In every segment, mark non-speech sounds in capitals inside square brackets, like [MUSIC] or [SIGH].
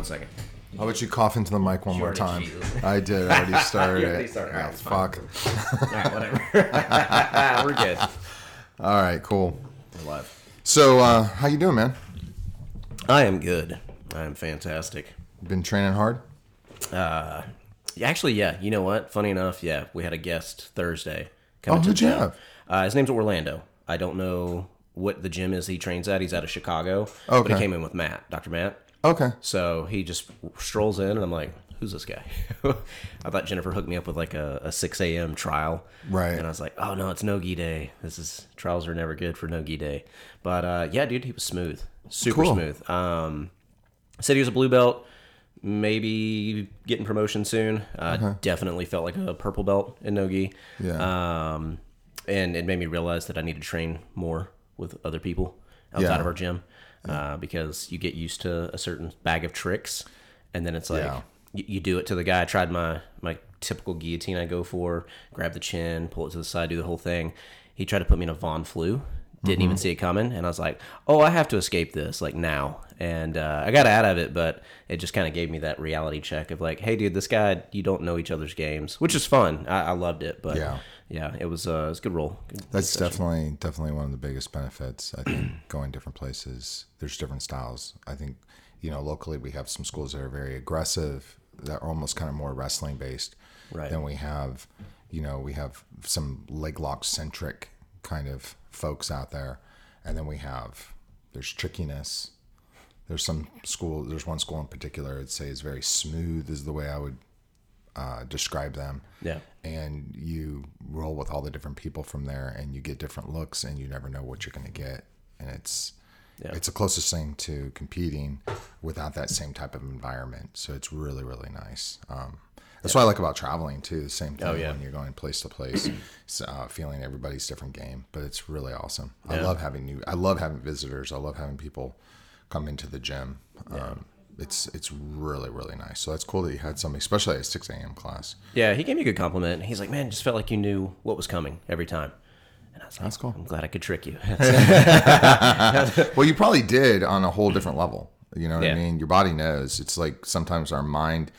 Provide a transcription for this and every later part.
one second. How about you cough into the mic one more time? cheated. I did. I already [LAUGHS] started already started. Ah, it's fine. fuck. All right, whatever. [LAUGHS] [LAUGHS] We're good. All right, cool. We're live. So, uh, how you doing, man? I am good. I am fantastic. Been training hard? Uh, actually, yeah. You know what? Funny enough, yeah, we had a guest Thursday. Coming Oh, to who'd the you gym. have? Uh, his name's Orlando. I don't know what the gym is he trains at. He's out of Chicago. Okay. But he came in with Matt, Dr. Matt. Okay. So he just strolls in, and I'm like, "Who's this guy?" [LAUGHS] I thought Jennifer hooked me up with like a, a 6 a.m. trial, Right. And I was like, "Oh no, it's Nogi Day. This is trials are never good for Nogi Day." But uh, yeah, dude, he was smooth, super Cool. smooth. Um, said he was a blue belt, maybe getting promotion soon. Uh, Definitely felt like a purple belt in Nogi. Yeah. Um, and it made me realize that I need to train more with other people outside Yeah. of our gym uh, because you get used to a certain bag of tricks, and then it's like Yeah. you, you do it to the guy. I tried my my typical guillotine I go for, grab the chin, pull it to the side, do the whole thing. He tried to put me in a Von Flue. Didn't Mm-hmm. even see it coming, and I was like, "Oh, I have to escape this like now." And uh, I got out of it, but it just kind of gave me that reality check of like, "Hey, dude, this guy, you don't know each other's games," which is fun. I, I loved it, but Yeah. yeah, it was uh, it was a good roll. Good- That's definitely definitely one of the biggest benefits. I think [CLEARS THROAT] going different places, there's different styles. I think you know locally we have some schools that are very aggressive, that are almost kind of more wrestling based. Right. Then we have, you know, we have some leg lock centric kind of folks out there, and then we have there's trickiness. There's some school. There's one school in particular. I'd say is very smooth. Is the way I would uh, describe them Yeah. and you roll with all the different people from there and you get different looks and you never know what you're going to get and it's Yeah. it's the closest thing to competing without that same type of environment so it's really really nice um, that's what I like about traveling too. The same thing Oh, yeah. when you're going place to place, uh, feeling everybody's different game. But it's really awesome. I love having new. I love having visitors. I love having people come into the gym. Um, it's it's really really nice. So that's cool that you had somebody, especially at a six a.m. class. Yeah, he gave me a good compliment. He's like, man, just felt like you knew what was coming every time. And I was like, That's cool. I'm glad I could trick you. [LAUGHS] [LAUGHS] Well, you probably did on a whole different level. You know what Yeah. I mean? Your body knows. It's like sometimes our mind,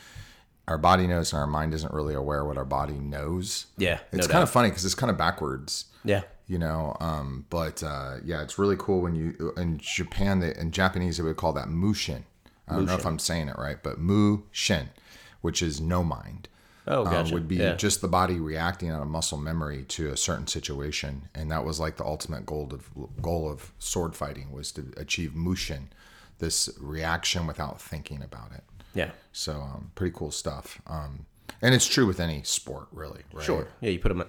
our body knows, and our mind isn't really aware what our body knows. Yeah, no it's doubt. kind of funny because it's kind of backwards. yeah. You know, um, but uh, yeah, it's really cool when you in Japan. They, in Japanese, they would call that mushin. I don't know if I'm saying it right, but mushin, which is no mind. Oh, uh, gotcha. would be Yeah. just the body reacting out of muscle memory to a certain situation, and that was like the ultimate goal of goal of sword fighting was to achieve mushin, this reaction without thinking about it. Yeah. So um, pretty cool stuff. Um, and it's true with any sport, really. Right? Sure. Yeah, you put them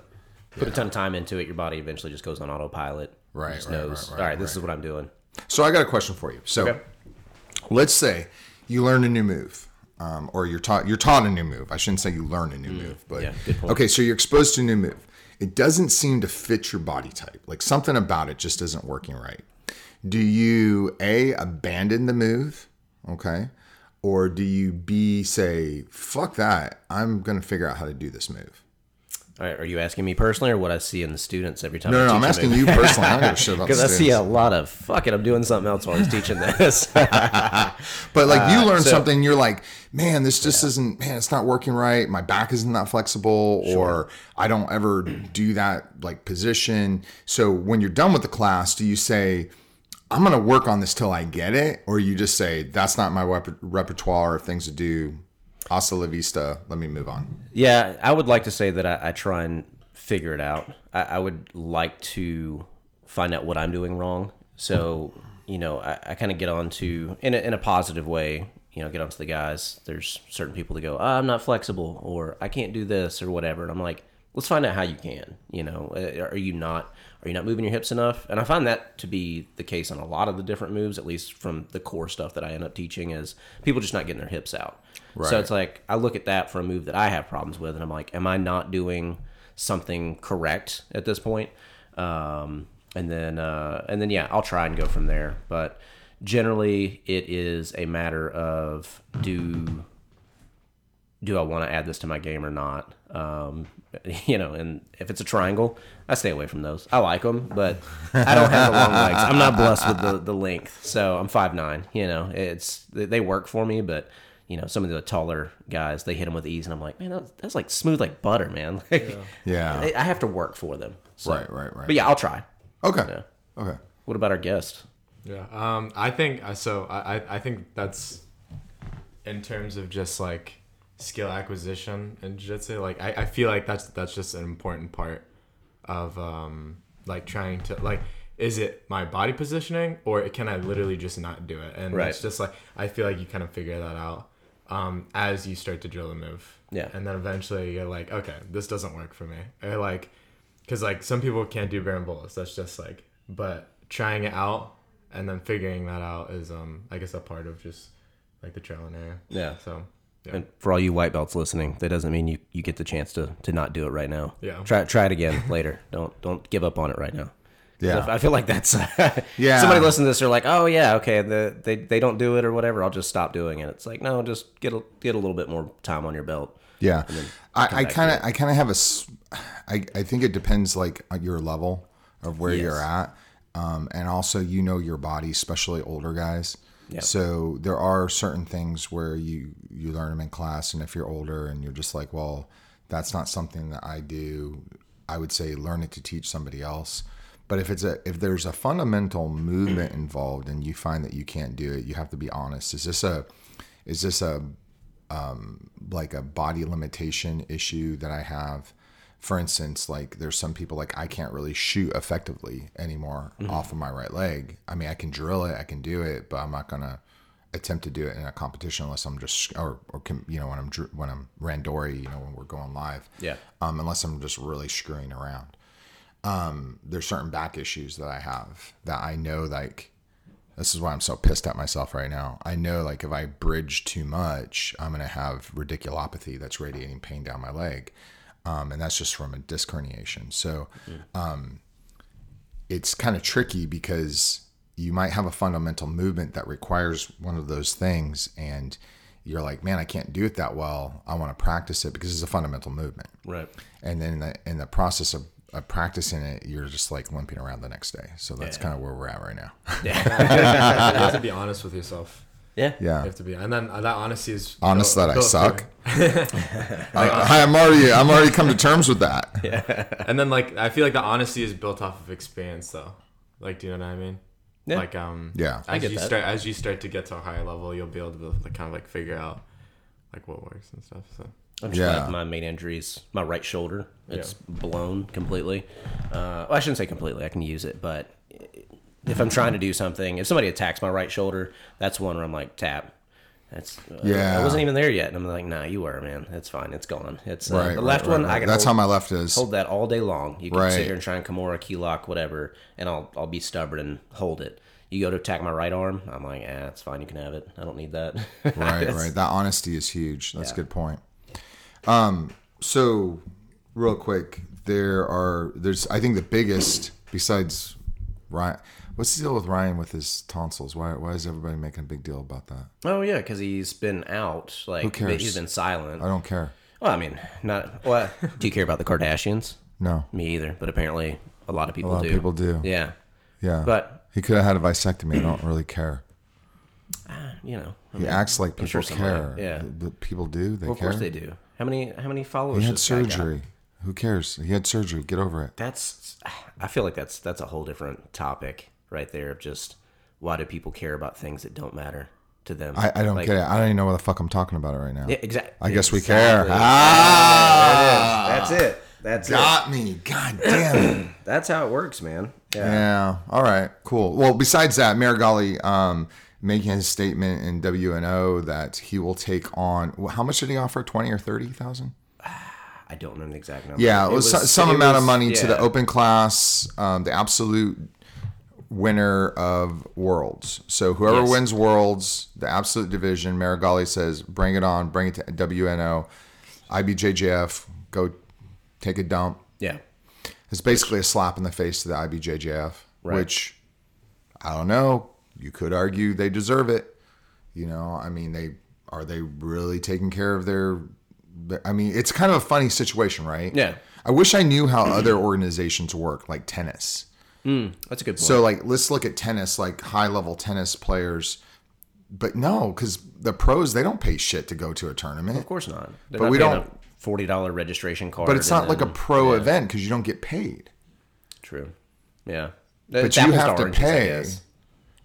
put a ton of time into it, your body eventually just goes on autopilot. Right, Just right, knows. right, All right, right, this is what I'm doing. So I got a question for you. So Okay. let's say you learn a new move, um, or you're taught you're taught a new move. I shouldn't say you learn a new move, but Mm, yeah, okay. So you're exposed to a new move. It doesn't seem to fit your body type. Like something about it just isn't working right. Do you a abandon the move? Okay. Or do you B say, fuck that, I'm gonna figure out how to do this move? All right, are you asking me personally or what I see in the students every time? No, I no, no I'm asking move? you personally. I don't give a shit [LAUGHS] about Because I see a lot of fuck it, I'm doing something else while I'm teaching this. [LAUGHS] But like you uh, learn so- something, you're like, man, this just isn't, man, it's not working right. My back isn't that flexible, or I don't ever do that like position. So when you're done with the class, do you say, I'm gonna work on this till I get it, or you just say that's not my rep- repertoire of things to do. Hasta la vista. Let me move on. Yeah, I would like to say that I, I try and figure it out. I, I would like to find out what I'm doing wrong. So, you know, I, I kind of get on to, in a, in a positive way, you know, get onto the guys. There's certain people that go, oh, I'm not flexible or I can't do this or whatever. And I'm like, let's find out how you can, you know, Uh, are you not, are you not moving your hips enough? And I find that to be the case on a lot of the different moves, at least from the core stuff that I end up teaching is people just not getting their hips out. So it's like I look at that for a move that I have problems with, and I'm like, am I not doing something correct at this point? Um, and then uh, and then yeah, I'll try and go from there. But generally, it is a matter of do do I want to add this to my game or not? Um, [LAUGHS] you know, and if it's a triangle, I stay away from those. I like them, but I don't have the long legs. I'm not blessed with the, the length, so I'm five nine. You know, it's they work for me, but you know, some of the taller guys they hit them with ease, and I'm like, man, that's, that's like smooth like butter, man. [LAUGHS] Like, Yeah. I I have to work for them. So. Right, right, right. But yeah, I'll try. Okay. Yeah. Okay. What about our guest? Yeah. Um, I think uh, so. I, I I think that's in terms of just like skill acquisition in jiu-jitsu. Like I, I feel like that's that's just an important part of um like trying to like is it my body positioning or can I literally just not do it? And Right. it's just like I feel like you kind of figure that out um as you start to drill the move. Yeah. And then eventually you're like, okay, this doesn't work for me. Or like because like some people can't do berimbolos. That's just like, but trying it out and then figuring that out is um I guess a part of just like the trial and error. Yeah. So yeah. And for all you white belts listening, that doesn't mean you, you get the chance to, to not do it right now. Yeah. Try try it again [LAUGHS] later. Don't don't give up on it right now. Yeah. I feel like that's [LAUGHS] Yeah. Somebody listening to this they're like, oh yeah, okay, the, they they don't do it or whatever. I'll just stop doing it. It's like no, just get a get a little bit more time on your belt. Yeah, I, I kind of, I kind of have a, s- I, I think it depends like on your level of where you're at, um, and also you know your body, especially older guys. Yeah. So there are certain things where you you learn them in class, and if you're older and you're just like, well, that's not something that I do. I would say learn it to teach somebody else. But if it's a if there's a fundamental movement [CLEARS THROAT] involved and you find that you can't do it, you have to be honest. Is this a is this a um, like a body limitation issue that I have. For instance, like there's some people like I can't really shoot effectively anymore off of my right leg. I mean, I can drill it, I can do it, but I'm not gonna attempt to do it in a competition unless I'm just or or com- you know when I'm when I'm randori, you know when we're going live. Yeah. Um, unless I'm just really screwing around. Um, there's certain back issues that I have that I know like this is why I'm so pissed at myself right now. I know like if I bridge too much, I'm gonna have radiculopathy that's radiating pain down my leg, um, and that's just from a disc herniation. So, um, it's kind of tricky because you might have a fundamental movement that requires one of those things, and you're like, man, I can't do it that well. I want to practice it because it's a fundamental movement Right. and then in the, in the process of, of practicing it, you're just like limping around the next day. So that's kind of where we're at right now. [LAUGHS] you have to be honest with yourself. Yeah. Yeah. You yeah. have to be, and then uh, that honesty is Honest that I suck. [LAUGHS] [LAUGHS] I, I'm already I'm already come to terms with that. [LAUGHS] Yeah. And then like I feel like the honesty is built off of experience, though. Like, do you know what I mean? Yeah. Like, um, Yeah. As get you that. start, as you start to get to a higher level, you'll be able to like, kind of like figure out like what works and stuff. So I'm just Yeah. glad my main injury is my right shoulder. It's blown completely. Uh, well, I shouldn't say completely. I can use it, but if I'm trying to do something, if somebody attacks my right shoulder, that's one where I'm like tap. That's uh, Yeah. I wasn't even there yet, and I'm like, nah, you were, man. It's fine. It's gone. It's uh, Right. the left right, one. right, I can That's hold, how my left is. hold that all day long. You can Right. sit here and try and Kimura, key lock, whatever, and I'll I'll be stubborn and hold it. You go to attack my right arm, I'm like, ah, it's fine. You can have it. I don't need that. [LAUGHS] right, right. That honesty is huge. That's a good point. Um, so real quick, there are there's I think the biggest besides Ryan. What's the deal with Ryan with his tonsils? Why why is everybody making a big deal about that? Oh yeah, because he's been out. Like cares? he's been silent. I don't care. Well, I mean, not. Well, [LAUGHS] do you care about the Kardashians? No. Me either. But apparently, a lot of people do. A lot of people do. Yeah, Yeah. but he could have had a vasectomy. I don't really care. Ah, you know, I He mean, acts like people sure care. yeah. But people do. They well, of care. course they do. How many? How many followers? He had this guy got? surgery. Who cares? He had surgery. Get over it. That's. I feel like that's that's a whole different topic right there. Of just why do people care about things that don't matter to them? I, I don't Like, get it. I don't even know what the fuck I'm talking about it right now. Yeah, exactly. I guess we care. Ah, That's it. That's it. got me. God damn it. [CLEARS THROAT] That's how it works, man. Yeah. Yeah. All right. Cool. Well, besides that, Meregali um, making his statement in WNO that he will take on. How much did he offer? Twenty or thirty thousand? [SIGHS] I don't know the exact number. Yeah, it was, so- some it amount of was- money to the open class, um, the absolute winner of Worlds. So whoever Yes. wins Worlds, the absolute division, Meregali says, bring it on, bring it to WNO, IBJJF, go take a dump. Yeah. It's basically a slap in the face to the IBJJF, Right. which I don't know. You could argue they deserve it. You know, I mean, they are they really taking care of their I mean, it's kind of a funny situation, right? Yeah. I wish I knew how other organizations work, like tennis. That's a good point. So, like, let's look at tennis, like high level tennis players. But no, because the pros they don't pay shit to go to a tournament. of course not. They're But not we don't- a forty dollar registration card. But it's and not like a then- pro event because you don't get paid. True. Yeah. But you have to pay.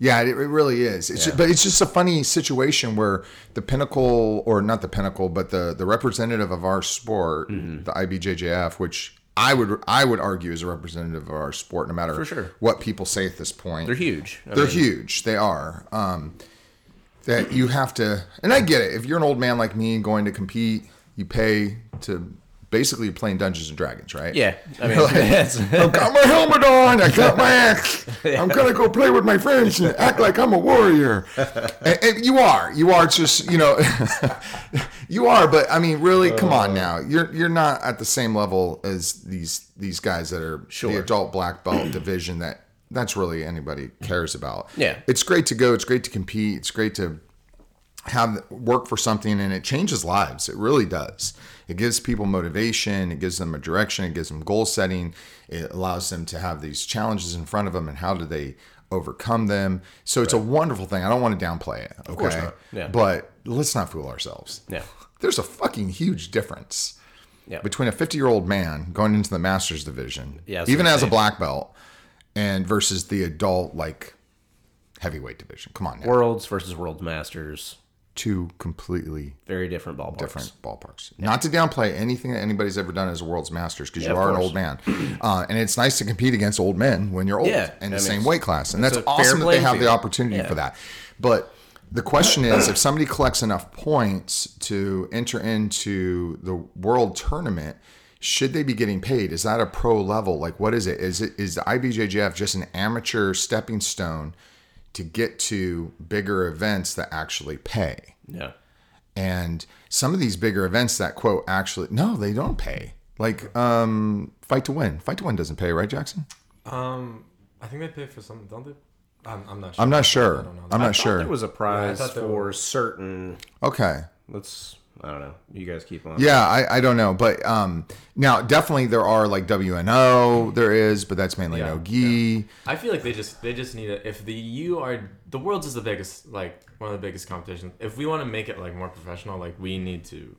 Yeah, it, it really is. It's Yeah. ju- but it's just a funny situation where the pinnacle, or not the pinnacle, but the the representative of our sport, Mm-hmm. the IBJJF, which I would I would argue is a representative of our sport, no matter For sure. what people say at this point. They're huge. I They're mean, huge. They are. Um, that you have to, and I get it. If you're an old man like me going to compete, you pay to basically you're playing Dungeons and Dragons, right? Yeah. I mean, [LAUGHS] I've got my helmet on. I got my axe. [LAUGHS] I'm gonna go play with my friends and act like I'm a warrior. And, and you are. You are just. You know. [LAUGHS] you are. But I mean, really, come on now. Uh. You're you're not at the same level as these these guys that are Sure. the adult black belt [CLEARS THROAT] division that that's really anybody cares about. Yeah. It's great to go. It's great to compete. It's great to have work for something and it changes lives it really does it gives people motivation it gives them a direction it gives them goal setting it allows them to have these challenges in front of them and how do they overcome them so it's a wonderful thing i don't want to downplay it okay course not. Yeah. but let's not fool ourselves yeah. there's a fucking huge difference Yeah. between a 50 year old man going into the masters division Yeah, even as a black belt and versus the adult like heavyweight division come on now. Worlds versus World Masters. Two completely Very different ballparks. different ballparks. Not to downplay anything that anybody's ever done as a world's masters, because Yeah, you are an old man, uh, and it's nice to compete against old men when you're old Yeah, in the mean, same weight class, and that's awesome that they have the opportunity Yeah. for that. But the question is, if somebody collects enough points to enter into the world tournament. Should they be getting paid? Is that a pro level? Like, what is it? Is it is the IBJJF just an amateur stepping stone to get to bigger events that actually pay? Yeah. and some of these bigger events that quote actually no they don't pay like um fight to win fight to win doesn't pay right Jaxon Um, I think they pay for some, don't they? I'm, I'm not sure. i'm not sure I don't know. i'm I not thought sure There was a prize thought there for certain. okay Let's. I don't know. You guys keep on. yeah I, I don't know but um now definitely there are like wno there is but that's mainly Yeah, no gi I feel like they just they just need it. If the you are the world's is the biggest like one of the biggest competitions. If we want to make it like more professional, like we need to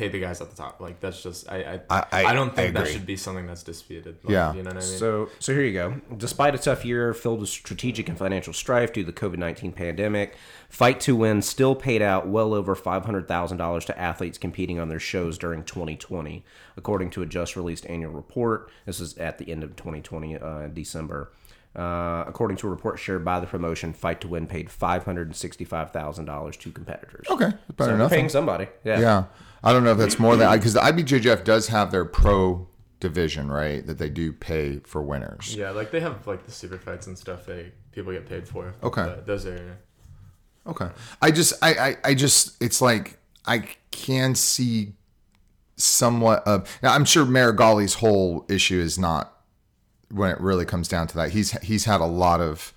pay the guys at the top. Like that's just I I I- I- I, don't I think that should be something that's disputed. Like, Yeah. you know what I mean. So, so here you go. Despite a tough year filled with strategic and financial strife due to the COVID 19 pandemic, Fight to Win still paid out well over $500,000 to athletes competing on their shows during 2020, according to a just released annual report. This is at the end of 2020, uh, December. Uh, according to a report shared by the promotion, Fight to Win paid $565,000 to competitors. okay better so than nothing paying somebody. Yeah. yeah i don't know if that's more than because the ibjjf does have their pro division right that they do pay for winners yeah, like they have like the super fights and stuff. They people get paid for. Okay. Those are Okay. I just I, I I just it's like I can see somewhat of now I'm sure Meregali's whole issue is not when it really comes down to that. He's he's had a lot of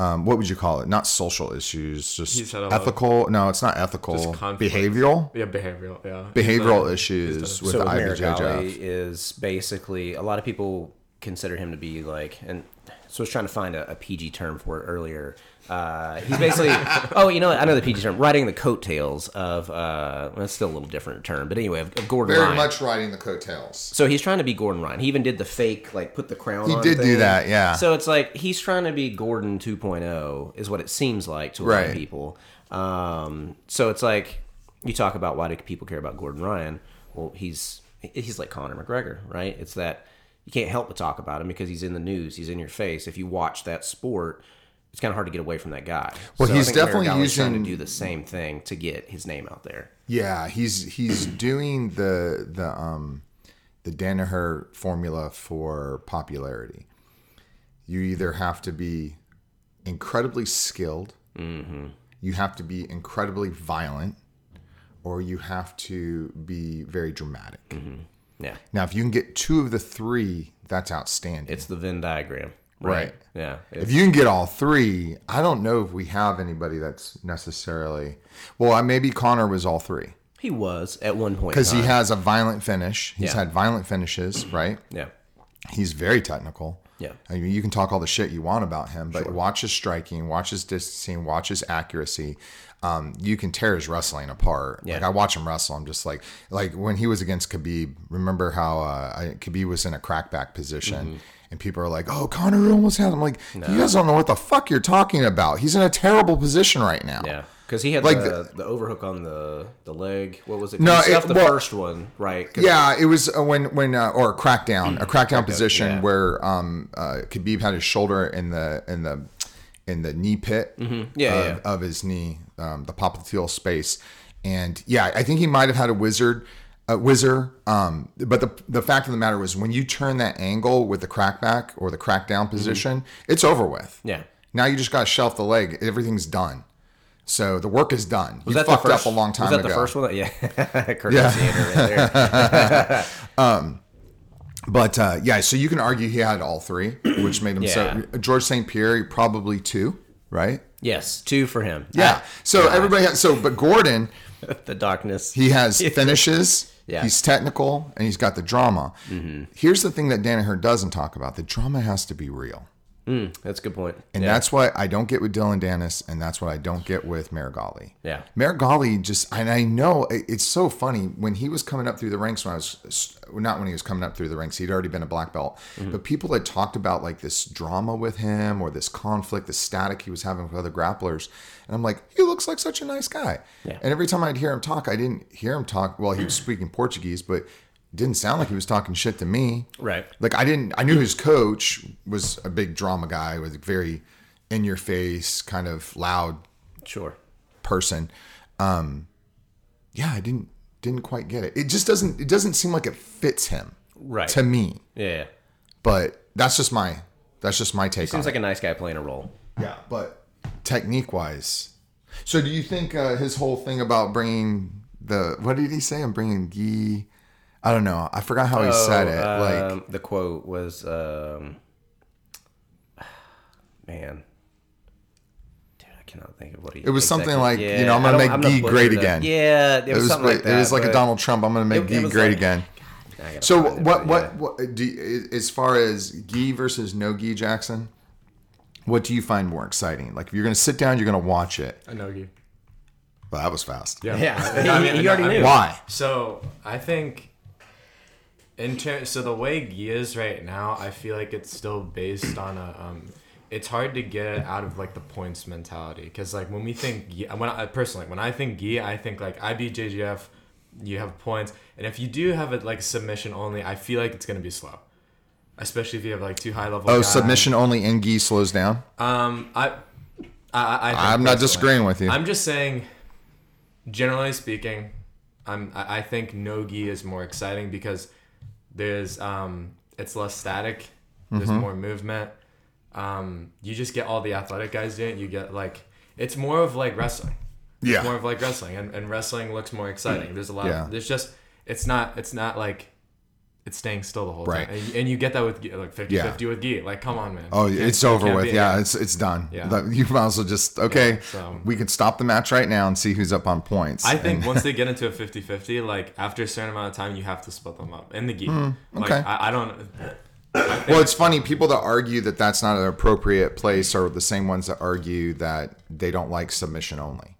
um, what would you call it? Not social issues, just He's had a lot of- ethical. no, it's not ethical. Just. Behavioral, yeah behavioral yeah behavioral He's issues with so the Meregali IBJJF. is basically a lot of people consider him to be like, and so I was trying to find a, a PG term for it earlier. Uh, he's basically, [LAUGHS] oh, you know, what? I know the PG term, riding the coattails of. Uh, well, it's still a little different term, but anyway, of, of Gordon Very Ryan. much riding the coattails. So he's trying to be Gordon Ryan. He even did the fake, like put the crown. On. He on did do thing. that, yeah. So it's like he's trying to be Gordon 2.0, is what it seems like to a lot Right. of people. Um, so it's like you talk about why do people care about Gordon Ryan? Well, he's he's like Conor McGregor, right? It's that you can't help but talk about him because he's in the news, he's in your face. If you watch that sport, it's kind of hard to get away from that guy. Well, So he's definitely Meregali's trying using- to do the same thing to get his name out there. Yeah, he's he's doing the the um the Danaher formula for popularity. You either have to be incredibly skilled, you have to be incredibly violent, or you have to be very dramatic. Yeah, Now, if you can get two of the three, that's outstanding. it's the Venn diagram. Right. Yeah. if you can get all three, I don't know if we have anybody that's necessarily. Well, maybe Conor was all three. He was at one point. because he has a violent finish. He's Yeah. had violent finishes, right? Yeah. He's very technical. Yeah. I mean, you can talk all the shit you want about him, but watch his striking, watch his distancing, watch his accuracy. Um, you can tear his wrestling apart. Yeah. Like I watch him wrestle, I'm just like, like when he was against Khabib. Remember how uh, I, Khabib was in a crackback position, Mm-hmm. And people are like, "Oh, Conor almost had." him. I'm like, you guys don't know what the fuck you're talking about. He's in a terrible position right now. Yeah. Because he had Like the, the overhook on the the leg. What was it? No, it- the well- first one, right? Yeah, it was uh, when when uh, or a crackdown, a crackdown position yeah. where um uh, Khabib had his shoulder in the in the in the knee pit Yeah, of, yeah. of his knee, um, the popliteal space, and yeah, I think he might have had a wizard. A whizzer, um, but the the fact of the matter was when you turn that angle with the crackback or the crackdown position, it's over with. Mm-hmm. Yeah. Now you just got to shelf the leg. Everything's done. So the work is done. Was you that fucked the first, up a long time Was that ago. the first one? Yeah. [LAUGHS] Kurt Yeah. Hessianer right there. [LAUGHS] But uh, yeah, so you can argue he had all three, which made him so. George St. Pierre probably two, right? Yes, two for him. Yeah. So everybody has so, but Gordon [LAUGHS] the darkness. he has finishes. Yeah. He's technical and he's got the drama. Mm-hmm. Here's the thing that Danaher doesn't talk about: the drama has to be real, That's a good point. and yeah. that's what I don't get with Dillon Danis, and that's what I don't get with Meregali. Yeah. Meregali just, and I know it's so funny when he was coming up through the ranks when I was, not when he was coming up through the ranks, he'd already been a black belt, Mm-hmm. but people had talked about like this drama with him or this conflict, the static he was having with other grapplers. And I'm like, he looks like such a nice guy. Yeah. And every time I'd hear him talk, I didn't hear him talk, well, he was speaking Portuguese, but didn't sound like he was talking shit to me. Right. Like I didn't, I knew his coach was a big drama guy, was very in your face, kind of loud Sure. person. Um, yeah, I didn't didn't quite get it. It just doesn't it doesn't seem like it fits him Right. to me. Yeah. But that's just my that's just my take on Seems it. like a nice guy playing a role. yeah, but technique wise. So do you think uh, his whole thing about bringing the what did he say? I'm bringing gi. I don't know. I forgot how he said it. like Um, the quote was, um, [SIGHS] man, dude, I cannot think of what he. It was something like, you know, I'm gonna make I'm gonna great that. again. Yeah, it was, it was something like that. it was like a Donald Trump. I'm going to make it- gi it great like- again. I gotta So find it, what but what yeah. what do you, as far as gi versus no gi Jaxon? What do you find more exciting? Like if you're going to sit down, you're going to watch it. I know you. Well, that was fast. Yeah. Yeah, I [LAUGHS] he- mean, he already I mean, knew. Why? So I think in ter- so the way Gi is right now, I feel like it's still based on a um it's hard to get out of like the points mentality because like when we think Gi, when I personally when I think Gi, I think like IBJJF, you have points, and if you do have it like submission only, I feel like it's gonna be slow, especially if you have like two high level. Oh, submission only in gi slows down. Um, I, I, I. I'm not disagreeing with you. I'm just saying, generally speaking, I'm. I I think no gi is more exciting because there's um, it's less static. There's Mm-hmm. more movement. Um, you just get all the athletic guys doing it. You get like it's more of like wrestling. Yeah. It's more of like wrestling, and, and wrestling looks more exciting. There's a lot. Yeah. Of, there's just it's not it's not like. It's staying still the whole Right. time, and, and you get that with like 50-50 with gi. Like, come on, man. Oh, it's over with. be- Yeah, it's it's done. Yeah. Like, You might as well just okay. Yeah, so- we can stop the match right now and see who's up on points. I think And- once they [LAUGHS] get into a 50-50, like after a certain amount of time, you have to split them up in the gi. Like Hmm, okay. I, I don't. Well, it's funny. People that argue that that's not an appropriate place are the same ones that argue that they don't like submission only.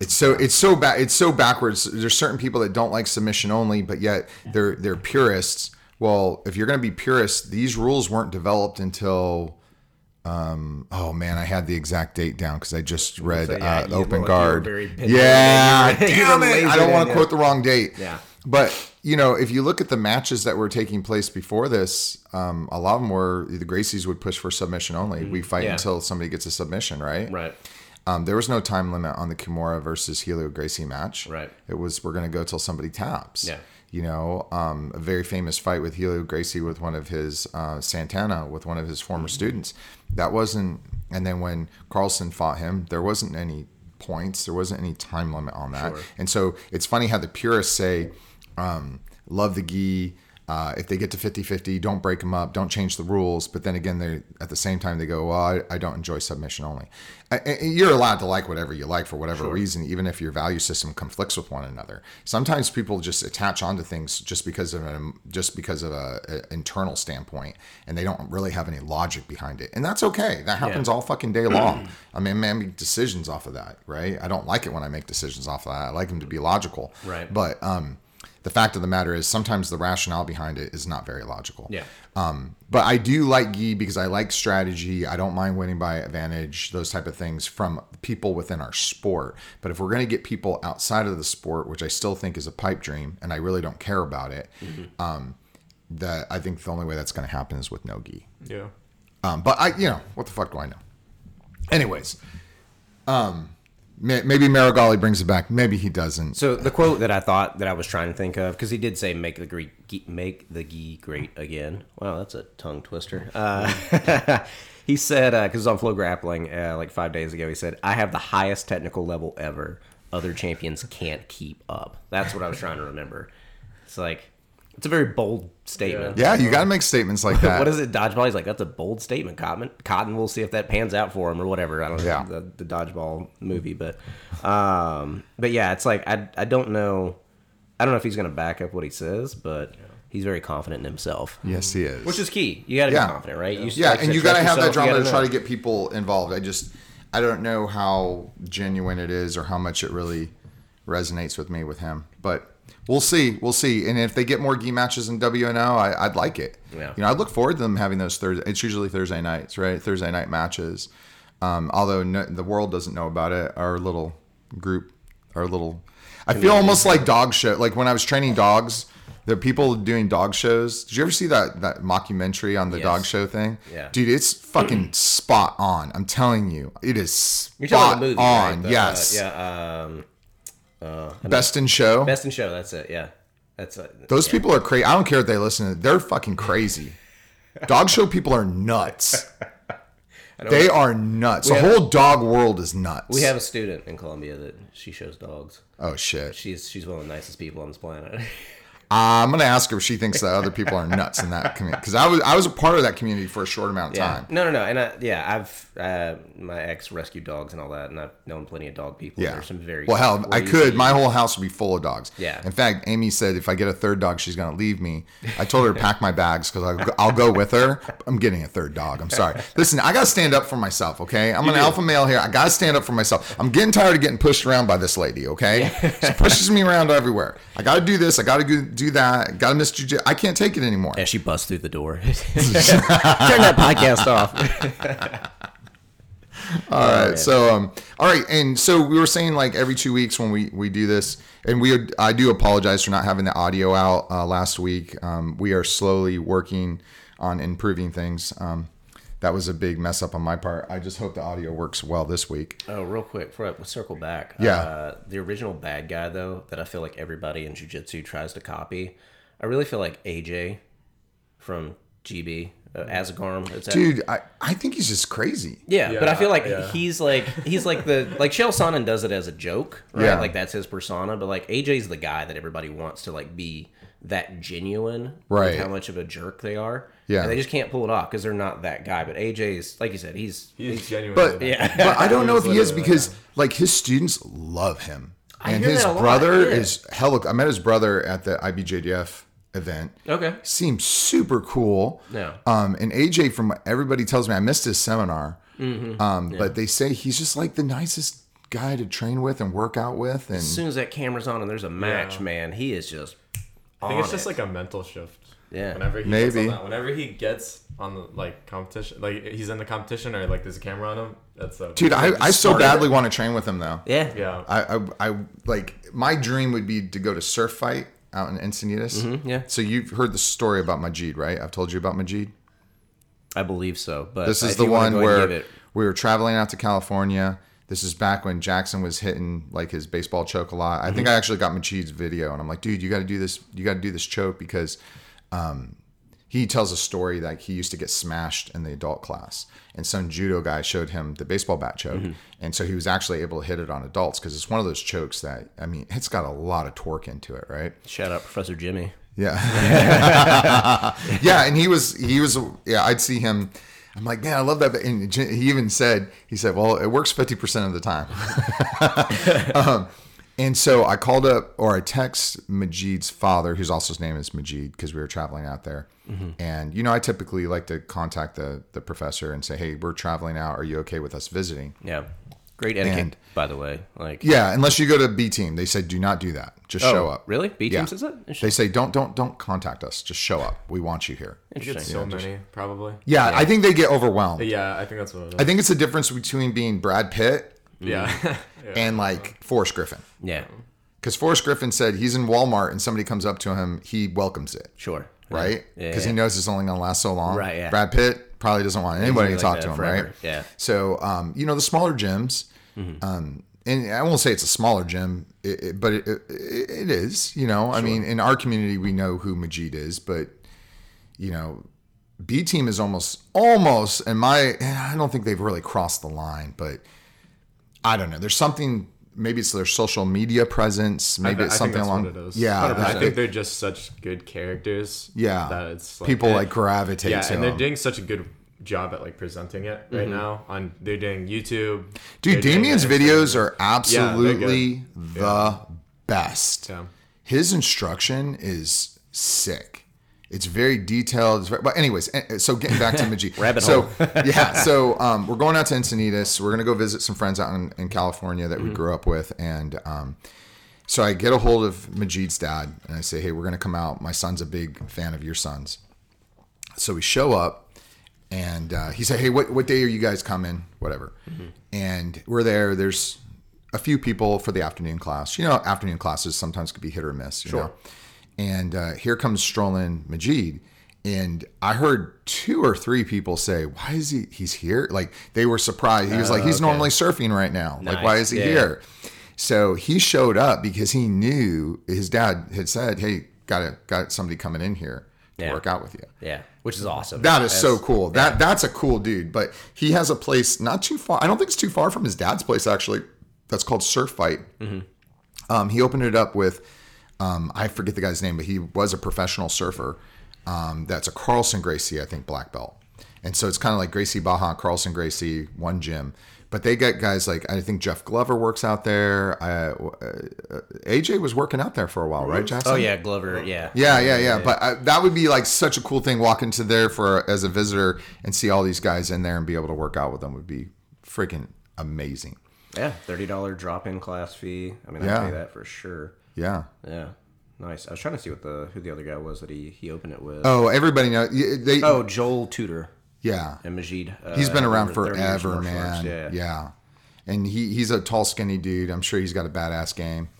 It's so it's so bad. It's so backwards. There's certain people that don't like submission only, but yet they're they're purists. Well, if you're going to be purist, these rules weren't developed until. Um, oh man, I had the exact date down because I just read So, yeah, uh, Open like- you were Guard. Yeah, You were- [LAUGHS] you damn it! I don't want to yeah. quote the wrong date. Yeah. But you know, if you look at the matches that were taking place before this, um, a lot of them were the Gracies would push for submission only. We fight Yeah. until somebody gets a submission, right? Right. Um, there was no time limit on the Kimura versus Helio Gracie match. Right. It was we're going to go till somebody taps. Yeah. You know, um, a very famous fight with Helio Gracie with one of his uh, Santana with one of his former Mm-hmm. students. That wasn't. And then when Carlson fought him, there wasn't any points. There wasn't any time limit on that. Sure. And so it's funny how the purists say, um, "Love the gi." Uh, if they get to 50 50, don't break them up, don't change the rules. But then again, they at the same time, they go, Well, I, I don't enjoy submission only. I, you're allowed to like whatever you like for whatever reason, even if your value system conflicts with one another. Sometimes people just attach onto things just because of an, just because of a, a internal standpoint, and they don't really have any logic behind it, and that's okay. That happens all fucking day long. [CLEARS THROAT] I mean, man, make decisions off of that, right? I don't like it when I make decisions off of that. I like them to be logical, Right. But um, the fact of the matter is, sometimes the rationale behind it is not very logical. Yeah. Um, but I do like Gi because I like strategy. I don't mind winning by advantage, those type of things from people within our sport. But if we're going to get people outside of the sport, which I still think is a pipe dream, and I really don't care about it, um, that I think the only way that's going to happen is with no Gi. Yeah. Um, but I, you know, what the fuck do I know? Anyways, um, may, maybe Meregali brings it back. Maybe he doesn't. So the quote that I thought that I was trying to think of because he did say "make the Greek make the gi great again." Wow, that's a tongue twister. Uh, [LAUGHS] he said because was on FloGrappling uh, like five days ago. He said, "I have the highest technical level ever. Other champions can't keep up." That's what I was trying to remember. It's like it's a very bold statement. yeah, you got to make statements like [LAUGHS] that. What is it? Dodgeball. He's like, that's a bold statement, Cotton. Cotton. We'll see if that pans out for him or whatever. I don't know Yeah. the, the dodgeball movie, but, um, but yeah, it's like I I don't know, I don't know if he's gonna back up what he says, but he's very confident in himself, Yes, he is. which is key. You got to Yeah. be confident, right? You, yeah, like and you got to have that drama to try to get people involved. I just, I don't know how genuine it is or how much it really resonates with me with him, but we'll see. We'll see. And if they get more gi matches in WNO, I, I'd like it. Yeah. You know, I'd look forward to them having those Thursday. It's usually Thursday nights, right? Thursday night matches. Um, although no, the world doesn't know about it, our little group, our little. I feel almost like dog show. Like when I was training dogs, the people doing dog shows. Did you ever see that that mockumentary on the Yes. dog show thing? Yeah. dude, it's fucking spot on. I'm telling you, it is You're spot talking about the movie, on. right? The, uh, yes, yeah. Um, Uh, best in show. Best in show. That's it. Yeah. That's it. Those people are crazy. I don't care if they listen. to They're fucking crazy. Dog show people are nuts. [LAUGHS] They are nuts. The have- whole dog world is nuts. We have a student in Columbia that she shows dogs. Oh shit. She's she's one of the nicest people on this planet. [LAUGHS] I'm gonna ask her if she thinks that other people are [LAUGHS] nuts in that community because I was I was a part of that community for a short amount of Yeah. time. No, no, no. And I, yeah, I've uh, my ex rescued dogs and all that, and I've known plenty of dog people. Yeah. There's some very well, hell, I could. My whole house would be full of dogs. Yeah. In fact, Amy said if I get a third dog, she's gonna leave me. I told her to pack my bags because I'll, go- I'll go with her. I'm getting a third dog. I'm sorry. Listen, I gotta stand up for myself. Okay, I'm an alpha male here. I gotta stand up for myself. I'm getting tired of getting pushed around by this lady. Okay, she pushes me around everywhere. I gotta do this. I gotta go- do that. Gotta miss jujitsu. I can't take it anymore. Yeah, she busts through the door. [LAUGHS] Turn that podcast off. [LAUGHS] All right. So, um, all right, and so we were saying like every two weeks when we we do this, and we I do apologize for not having the audio out uh, last week. Um, we are slowly working on improving things. Um, that was a big mess up on my part. I just hope the audio works well this week. Oh, real quick, before I circle back. Yeah. Uh, the original bad guy, though, that I feel like everybody in jiu-jitsu tries to copy. I really feel like AJ from GB, uh, Agazarm. It's Dude, I, I think he's just crazy. Yeah, but I feel like Yeah. he's like he's like the like Chael Sonnen does it as a joke, right? Yeah. Like that's his persona. But like AJ's the guy that everybody wants to like be that genuine, Right. With how much of a jerk they are. Yeah. and they just can't pull it off because they're not that guy. But AJ's like you said, he's He's genuine. But Yeah. but I don't know if he is [LAUGHS] Literally, because like his students love him, I and hear his that a lot, brother yeah. is hella. I met his brother at the IBJJF event. okay. Seems super cool. Yeah. Um, and AJ, from what everybody tells me, I missed his seminar. Mm-hmm. Um, but they say he's just like the nicest guy to train with and work out with, and As soon as that camera's on and there's a match, Yeah. man, he is just. I think it's on just it. like a mental shift. Yeah. Whenever he Maybe. Gets on that, whenever he gets on the like competition, like he's in the competition or like there's a camera on him. That's a dude, I, I so started badly want to train with him though. yeah. yeah. I, I, I like my dream would be to go to surf fight out in Encinitas. Mm-hmm, yeah. So you've heard the story about Majid, right? I've told you about Majid. I believe so. But This is if the one go ahead and where we were traveling out to California. This is back when Jaxon was hitting like his baseball choke a lot. I think Mm-hmm. I actually got Majid's video, and I'm like, dude, you got to do this. You got to do this choke because um, he tells a story that he used to get smashed in the adult class, and some judo guy showed him the baseball bat choke, Mm-hmm. and so he was actually able to hit it on adults because it's one of those chokes that I mean, it's got a lot of torque into it, right? shout out Professor Jimmy. Yeah. [LAUGHS] yeah, and he was he was yeah, I'd see him I'm like, man, I love that. And he even said, he said, well, it works 50% of the time. [LAUGHS] um, and so I called up or I text Majid's father, whose also his name is Majid, because we were traveling out there. Mm-hmm. And, you know, I typically like to contact the, the professor and say, hey, we're traveling out. Are you okay with us visiting? Yeah. Great etiquette, and, by the way. Like yeah, unless you go to B team, they say do not do that. Just oh, show up. Really? B team yeah. says that? They say don't don't don't contact us. Just show up. We want you here. Interesting. so yeah, many, just, probably. Yeah, yeah, I think they get overwhelmed. Yeah, I think that's what. I think it's the difference between being Brad Pitt. [LAUGHS] Yeah. and like Forrest Griffin. Yeah. Because Forrest Griffin said he's in Walmart and somebody comes up to him, he welcomes it. Sure. Right? Because he knows it's only going to last so long. Right. Yeah. Brad Pitt probably doesn't want anybody to like talk to him. Forever. Right. Yeah. So, um, you know, the smaller gyms Mm-hmm. Um, and I won't say it's a smaller gym, it, it, but it, it is. You know, sure. I mean, in our community, we know who Majid is, but you know, B team is almost almost, and my I don't think they've really crossed the line, but I don't know. There's something. Maybe it's their social media presence. Maybe I, it's something along. It yeah, I think they're just such good characters. Yeah, that it's like, people like gravitate. Yeah, to and they're doing such a good job at like presenting it right mm-hmm. now on they're doing YouTube. Dude, Damien's videos are absolutely yeah, the yeah. best. Yeah. His instruction is sick. It's very detailed. It's very, but anyways, eh, eh, so getting back to Majid. [LAUGHS] Rabbit so, hole. [LAUGHS] yeah, so um, we're going out to Encinitas. We're gonna go visit some friends out in, in California that mm-hmm. we grew up with, and um, so I get a hold of Majid's dad, and I say, "Hey, we're gonna come out. My son's a big fan of your son's." So we show up, and uh, he said, "Hey, what what day are you guys coming? Whatever." Mm-hmm. And we're there. There's a few people for the afternoon class. You know, afternoon classes sometimes could be hit or miss. sure. Know? And uh, here comes strolling Majid, and I heard two or three people say, "Why is he? He's here!" Like they were surprised. He was like, "He's okay. normally surfing right now. Nice. Like, why is he yeah. here?" So he showed up because he knew his dad had said, "Hey, got got somebody coming in here to yeah. work out with you." Yeah which is awesome. That is so cool. Yeah. That that's a cool dude. But he has a place not too far. I don't think it's too far from his dad's place actually. That's called Surf Fight. Mm-hmm. Um, he opened it up with um, I forget the guy's name, but he was a professional surfer. Um, that's a Carlson Gracie, I think, black belt. And so it's kind of like Gracie Barra, Carlson Gracie, one gym. But they get guys like I think Jeff Glover works out there. Uh, uh, AJ was working out there for a while, right, Jaxon? Oh yeah, Glover. Yeah. Yeah, yeah, yeah. But uh, that would be like such a cool thing. Walk into there for as a visitor and see all these guys in there and be able to work out with them would be freaking amazing. Yeah, thirty dollar drop in class fee. I mean, I yeah. pay that for sure. Yeah. Yeah. Nice. I was trying to see what the who the other guy was that he he opened it with. Oh, everybody knows. They, oh, Joel Tudor. Yeah, and Majid. Uh, he's been around forever, man. Yeah. yeah, and he he's a tall, skinny dude. I'm sure he's got a badass game.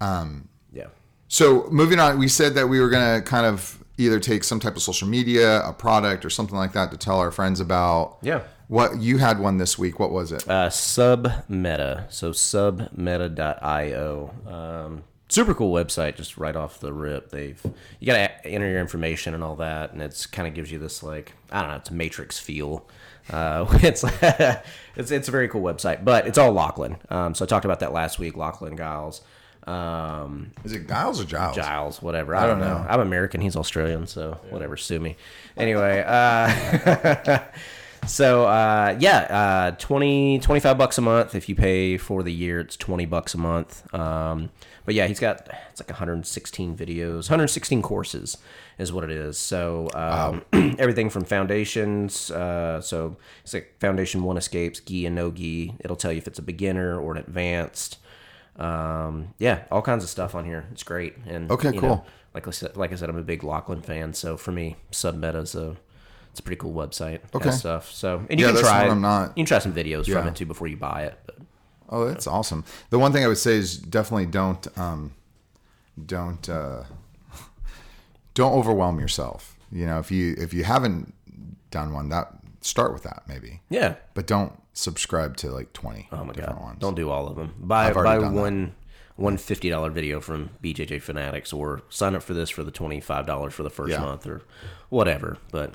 Um, yeah. So moving on, we said that we were gonna kind of either take some type of social media, a product, or something like that to tell our friends about. Yeah. What you had one this week? What was it? Uh, Submeta. So submeta.io. Um, super cool website just right off the rip they've you got to enter your information and all that and it's kind of gives you this like i don't know it's a matrix feel uh, [LAUGHS] it's it's it's a very cool website but it's all lachlan um, so i talked about that last week lachlan giles um, is it giles or giles giles whatever i, I don't, know. know. i'm american he's australian so yeah. whatever sue me anyway uh, [LAUGHS] So uh, yeah, uh, 20, 25 bucks a month. If you pay for the year, it's 20 bucks a month. Um, but yeah, he's got it's like 116 videos, 116 courses is what it is. So um, wow. [CLEARS THROAT] everything from foundations, uh, so it's like foundation one escapes, gi and no gi. It'll tell you if it's a beginner or an advanced. Um, yeah, all kinds of stuff on here. It's great. And okay, cool. Know, like I said, like I said, I'm a big Lachlan fan. So for me, Submeta's a it's a pretty cool website. Okay. Stuff. So and you yeah, can try. I'm not. You can try some videos yeah. from it too before you buy it. But Oh, that's awesome. The one thing I would say is definitely don't um, don't uh, don't overwhelm yourself. You know, if you if you haven't done one, that start with that maybe. Yeah. But don't subscribe to like twenty. Oh my god! Ones. Don't do all of them. Buy buy one. That. One fifty dollar video from BJJ Fanatics, or sign up for this for the twenty five dollars for the first yeah. month, or whatever. But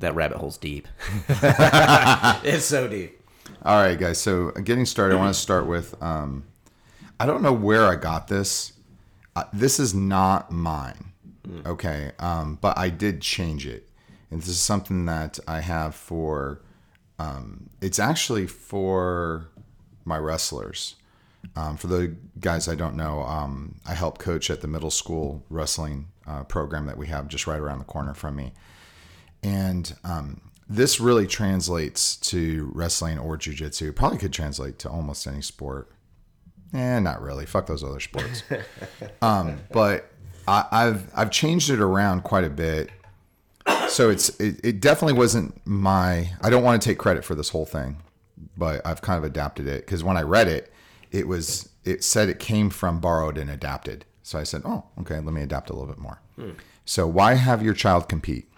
that rabbit hole's deep. [LAUGHS] it's so deep. All right, guys. So getting started, I want to start with. Um, I don't know where I got this. Uh, this is not mine. Okay, um, but I did change it, and this is something that I have for. Um, it's actually for my wrestlers. Um, for the guys I don't know, um, I help coach at the middle school wrestling uh, program that we have just right around the corner from me, and um, this really translates to wrestling or jujitsu. Probably could translate to almost any sport. Eh, not really. Fuck those other sports. [LAUGHS] um, but I, I've I've changed it around quite a bit. So it's it, it definitely wasn't my. I don't want to take credit for this whole thing, but I've kind of adapted it because when I read it, it was it said it came from borrowed and adapted. So I said, oh, okay, let me adapt a little bit more. So why have your child compete?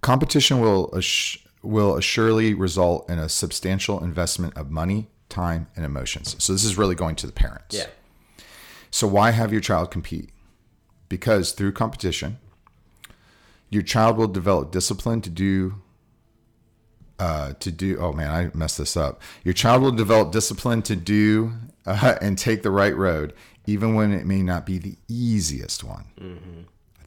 Competition will ass- will assuredly result in a substantial investment of money, time, and emotions. So this is really going to the parents. Yeah. So why have your child compete? Because through competition, your child will develop discipline to do uh, to do. Oh man, I messed this up. Your child will develop discipline to do uh, [LAUGHS] and take the right road, even when it may not be the easiest one. I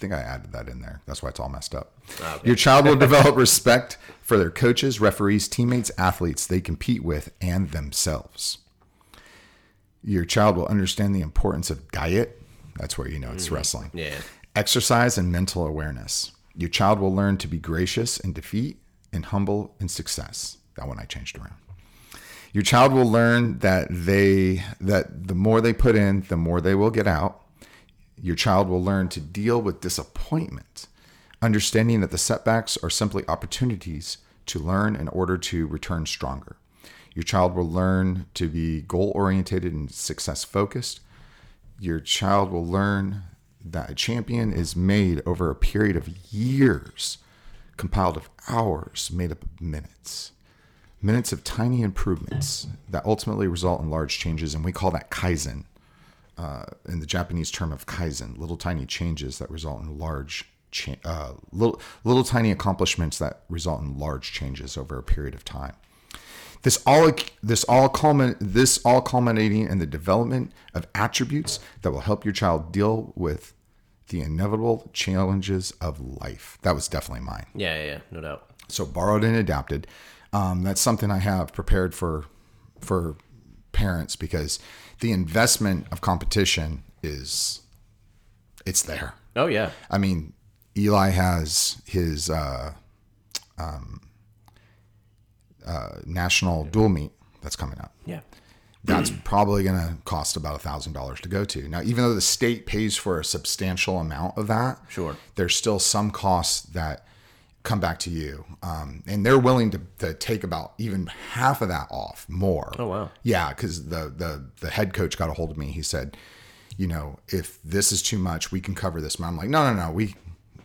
think I added that in there. That's why it's all messed up. Ah, Your child will [LAUGHS] develop respect for their coaches, referees, teammates, athletes they compete with, and themselves. Your child will understand the importance of diet. That's where you know it's mm-hmm. wrestling. Yeah. Exercise and mental awareness. Your child will learn to be gracious in defeat and humble in success. That one I changed around. Your child will learn that they that the more they put in, the more they will get out. Your child will learn to deal with disappointment, understanding that the setbacks are simply opportunities to learn in order to return stronger. Your child will learn to be goal oriented and success focused. Your child will learn that a champion is made over a period of years, compiled of hours made up of minutes. Minutes of tiny improvements that ultimately result in large changes, and we call that kaizen uh, in the Japanese term of kaizen, little tiny changes that result in large, cha- uh, little little tiny accomplishments that result in large changes over a period of time. This all this all culmin, this all culminating in the development of attributes that will help your child deal with the inevitable challenges of life. That was definitely mine. Yeah, yeah, yeah, no doubt. So borrowed and adapted. Um, that's something I have prepared for for parents because the investment of competition is it's there. Oh yeah. I mean, Eli has his uh, um, uh, national dual meet that's coming up. Yeah. That's probably going to cost about a thousand dollars to go to. Now, even though the state pays for a substantial amount of that, Sure. there's still some costs that come back to you, um, and they're willing to, to take about even half of that off more. Oh, wow. Yeah, because the the the head coach got a hold of me. He said, you know, if this is too much, we can cover this. And I'm like, no, no, no. We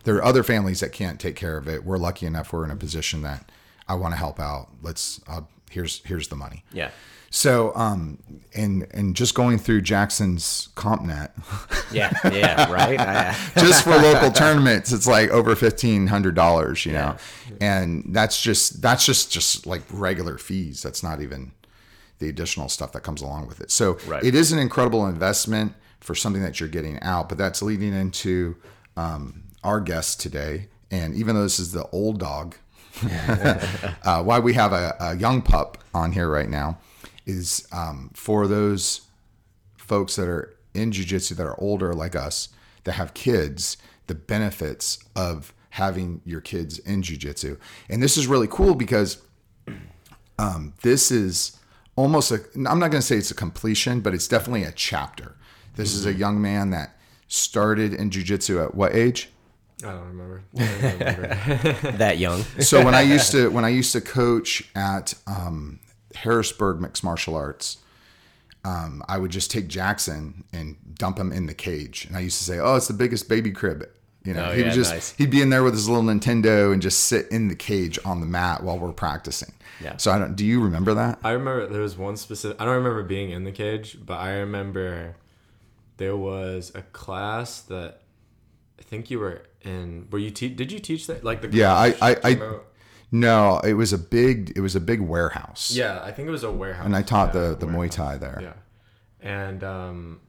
there are other families that can't take care of it. We're lucky enough. We're in a position that I want to help out. Let's. Uh, here's here's the money. Yeah. So, um, and and just going through Jaxon's CompNet, Yeah. Yeah. [LAUGHS] right. Just for local tournaments, it's like over fifteen hundred dollars, you know, and that's just that's just just like regular fees. That's not even the additional stuff that comes along with it. So Right. it is an incredible investment for something that you're getting out. But that's leading into um, our guest today, and even though this is the old dog, [LAUGHS] uh, why we have a, a young pup on here right now is um, for those folks that are in jujitsu that are older like us that have kids, the benefits of having your kids in jujitsu. And this is really cool because um, this is almost a, I'm not going to say it's a completion, but it's definitely a chapter. This is a young man that started in jujitsu at what age? I don't remember. I don't remember. [LAUGHS] that young. so when I used to when I used to coach at um, Harrisburg Mixed Martial Arts, um, I would just take Jaxon and dump him in the cage, and I used to say, "Oh, it's the biggest baby crib." You know, Oh, he yeah, would just nice. he'd be in there with his little Nintendo and just sit in the cage on the mat while we're practicing. Yeah. So I don't. Do you remember that? I remember there was one specific. I don't remember being in the cage, but I remember there was a class that I think you were in. Were you te- Did you teach that? Like the Yeah, I- I- I- came out- No, it was a big. It was a big warehouse. yeah, I think it was a warehouse. And I taught Yeah, the the Muay warehouse. Thai there. Yeah, and um,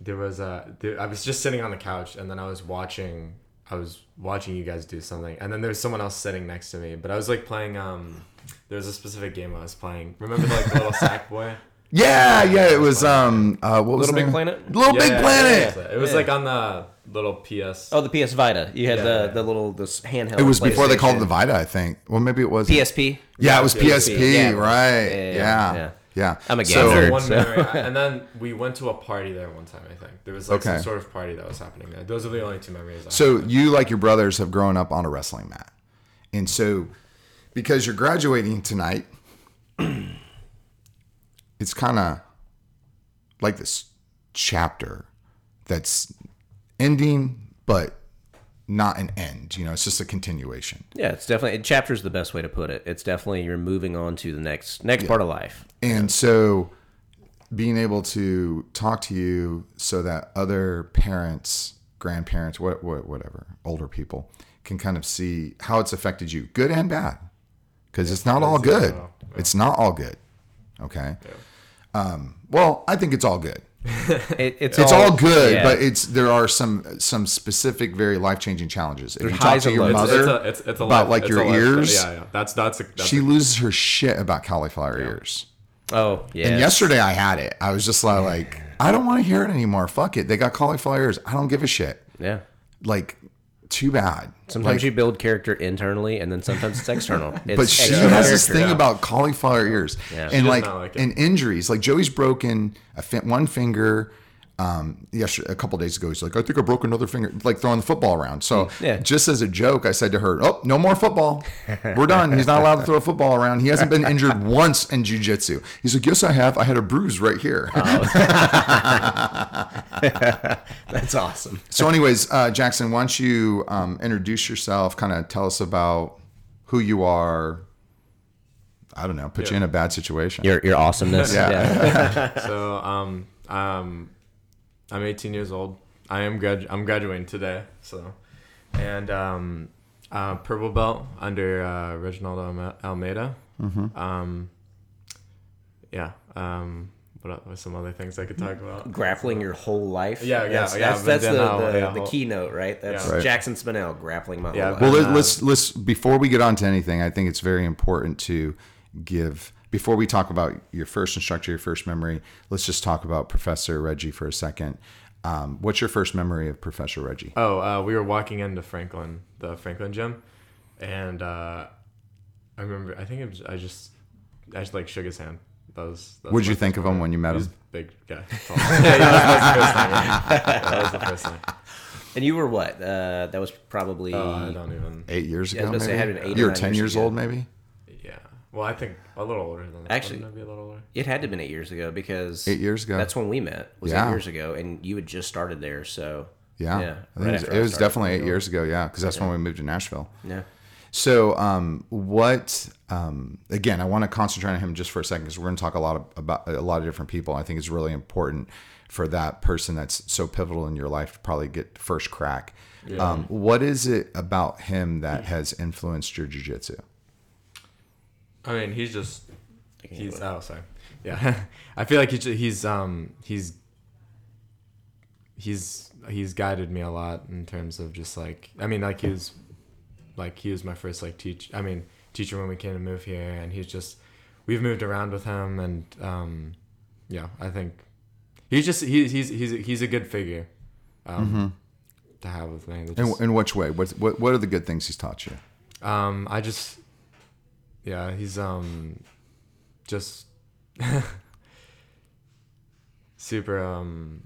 there was a there, I was just sitting on the couch and then I was watching I was watching you guys do something and then there was someone else sitting next to me but I was like playing um there was a specific game I was playing remember like the little sack boy [LAUGHS] Yeah, yeah. It was um, uh, what was Little Big name? Planet? Little Yeah, Big yeah, Planet. yeah, yeah. it was Yeah. like on the little PS Oh, the PS Vita. You had Yeah, the yeah. the little this handheld. It was before they called it the Vita, I think. Well, maybe it was PSP. Yeah, it was PSP. PSP, Yeah. right? Yeah, Yeah, yeah, yeah. yeah. I'm a So- game So one so- memory, [LAUGHS] and then we went to a party there one time. I think there was like Okay. some sort of party that was happening there. Those are the only two memories. I So you, like your brothers, have grown up on a wrestling mat, and so because you're graduating tonight, [CLEARS THROAT] it's kind of like this chapter that's ending, but not an end. You know, it's just a continuation. Yeah, it's definitely a chapter's the best way to put it. It's definitely you're moving on to the next next part of life. And so being able to talk to you so that other parents, grandparents, what, what whatever, older people can kind of see how it's affected you, good and bad. Cuz it's not all good. It's not all good. Okay? Um, well, I think it's all good. [LAUGHS] It, it's It's all, good, yeah. but it's there are some some specific very life-changing challenges. If you talk to your lows. It's, mother it's a, it's, it's a about life- like your a life- ears, Yeah, yeah. That's that's a, that's she a, loses her shit about cauliflower ears. oh yeah. And yesterday I had it. I was just like, like I don't want to hear it anymore. Fuck it. They got cauliflower ears. I don't give a shit. yeah. Like, too bad. Sometimes Like, you build character internally, and then sometimes it's external. [LAUGHS] It's but she external has this character. thing about cauliflower ears Yeah. and does like, like and injuries. Like Joey's broken a fin- one finger. Um, yesterday, a couple days ago, he's like, I think I broke another finger, like throwing the football around. So, Yeah. just as a joke, I said to her, "Oh, no more football. We're done. He's not allowed to throw a football around. He hasn't been injured [LAUGHS] once in jujitsu." He's like, "Yes, I have. I had a bruise right here." [LAUGHS] [LAUGHS] That's awesome. So, anyways, uh, Jaxon, why don't you um, introduce yourself? Kind of tell us about who you are. I don't know. Put you in a bad situation. Your your awesomeness. Yeah. yeah. so um um I'm 18 years old. I am grad I'm graduating today. So and um uh, purple belt under uh, Reginald Alme- Almeida. Mm-hmm. Um yeah. Um what are- some other things I could talk about? grappling your whole life. Yeah, yeah, that's, yeah, That's, but that's then the, the, yeah, the keynote, right? That's Yeah. Right. Jaxon Spinell grappling my Yeah, whole but- life. Well, let, let's let's before we get on to anything, I think it's very important to give before we talk about your first instructor, your first memory. Let's just talk about Professor Reggie for a second. Um, what's your first memory of Professor Reggie? Oh, uh, we were walking into Franklin, the Franklin gym, and uh, I remember. I think it was, I just, I just like shook his hand. That was. that was What'd my you think first of him when you met He was him? big guy. [LAUGHS] yeah, yeah, that was the first thing. That was the first thing. and you were what? Uh, that was probably. Oh, I don't even. Eight years Yeah, I ago, was gonna say, maybe. had been eight you were ten years years old, maybe. Yeah. Well, I think a little older than that. Actually- maybe a little older. it had to have been eight years ago because Eight years ago. That's when we met. Was Yeah. eight years ago, and you had just started there. So Yeah, yeah. I think right it was, it was definitely eight years ago. Yeah, because that's when we moved to Nashville. Yeah. So, um, what? Um, again, I want to concentrate on him just for a second because we're going to talk a lot of, about a lot of different people. I think it's really important for that person that's so pivotal in your life to probably get first crack. Um, what is it about him that has influenced your jujitsu? I mean, he's just. He's. Oh, sorry. Yeah. [LAUGHS] I feel like he's he's um he's. He's he's guided me a lot in terms of just like I mean like he was, like he was my first like teach I mean teacher when we came to move here and he's just, we've moved around with him and um, yeah I think, he's just he, he's he's he's a good figure, um, to have with me. That In, in which way? What, what what are the good things he's taught you? Um, I just, yeah, he's um, just [LAUGHS] super um,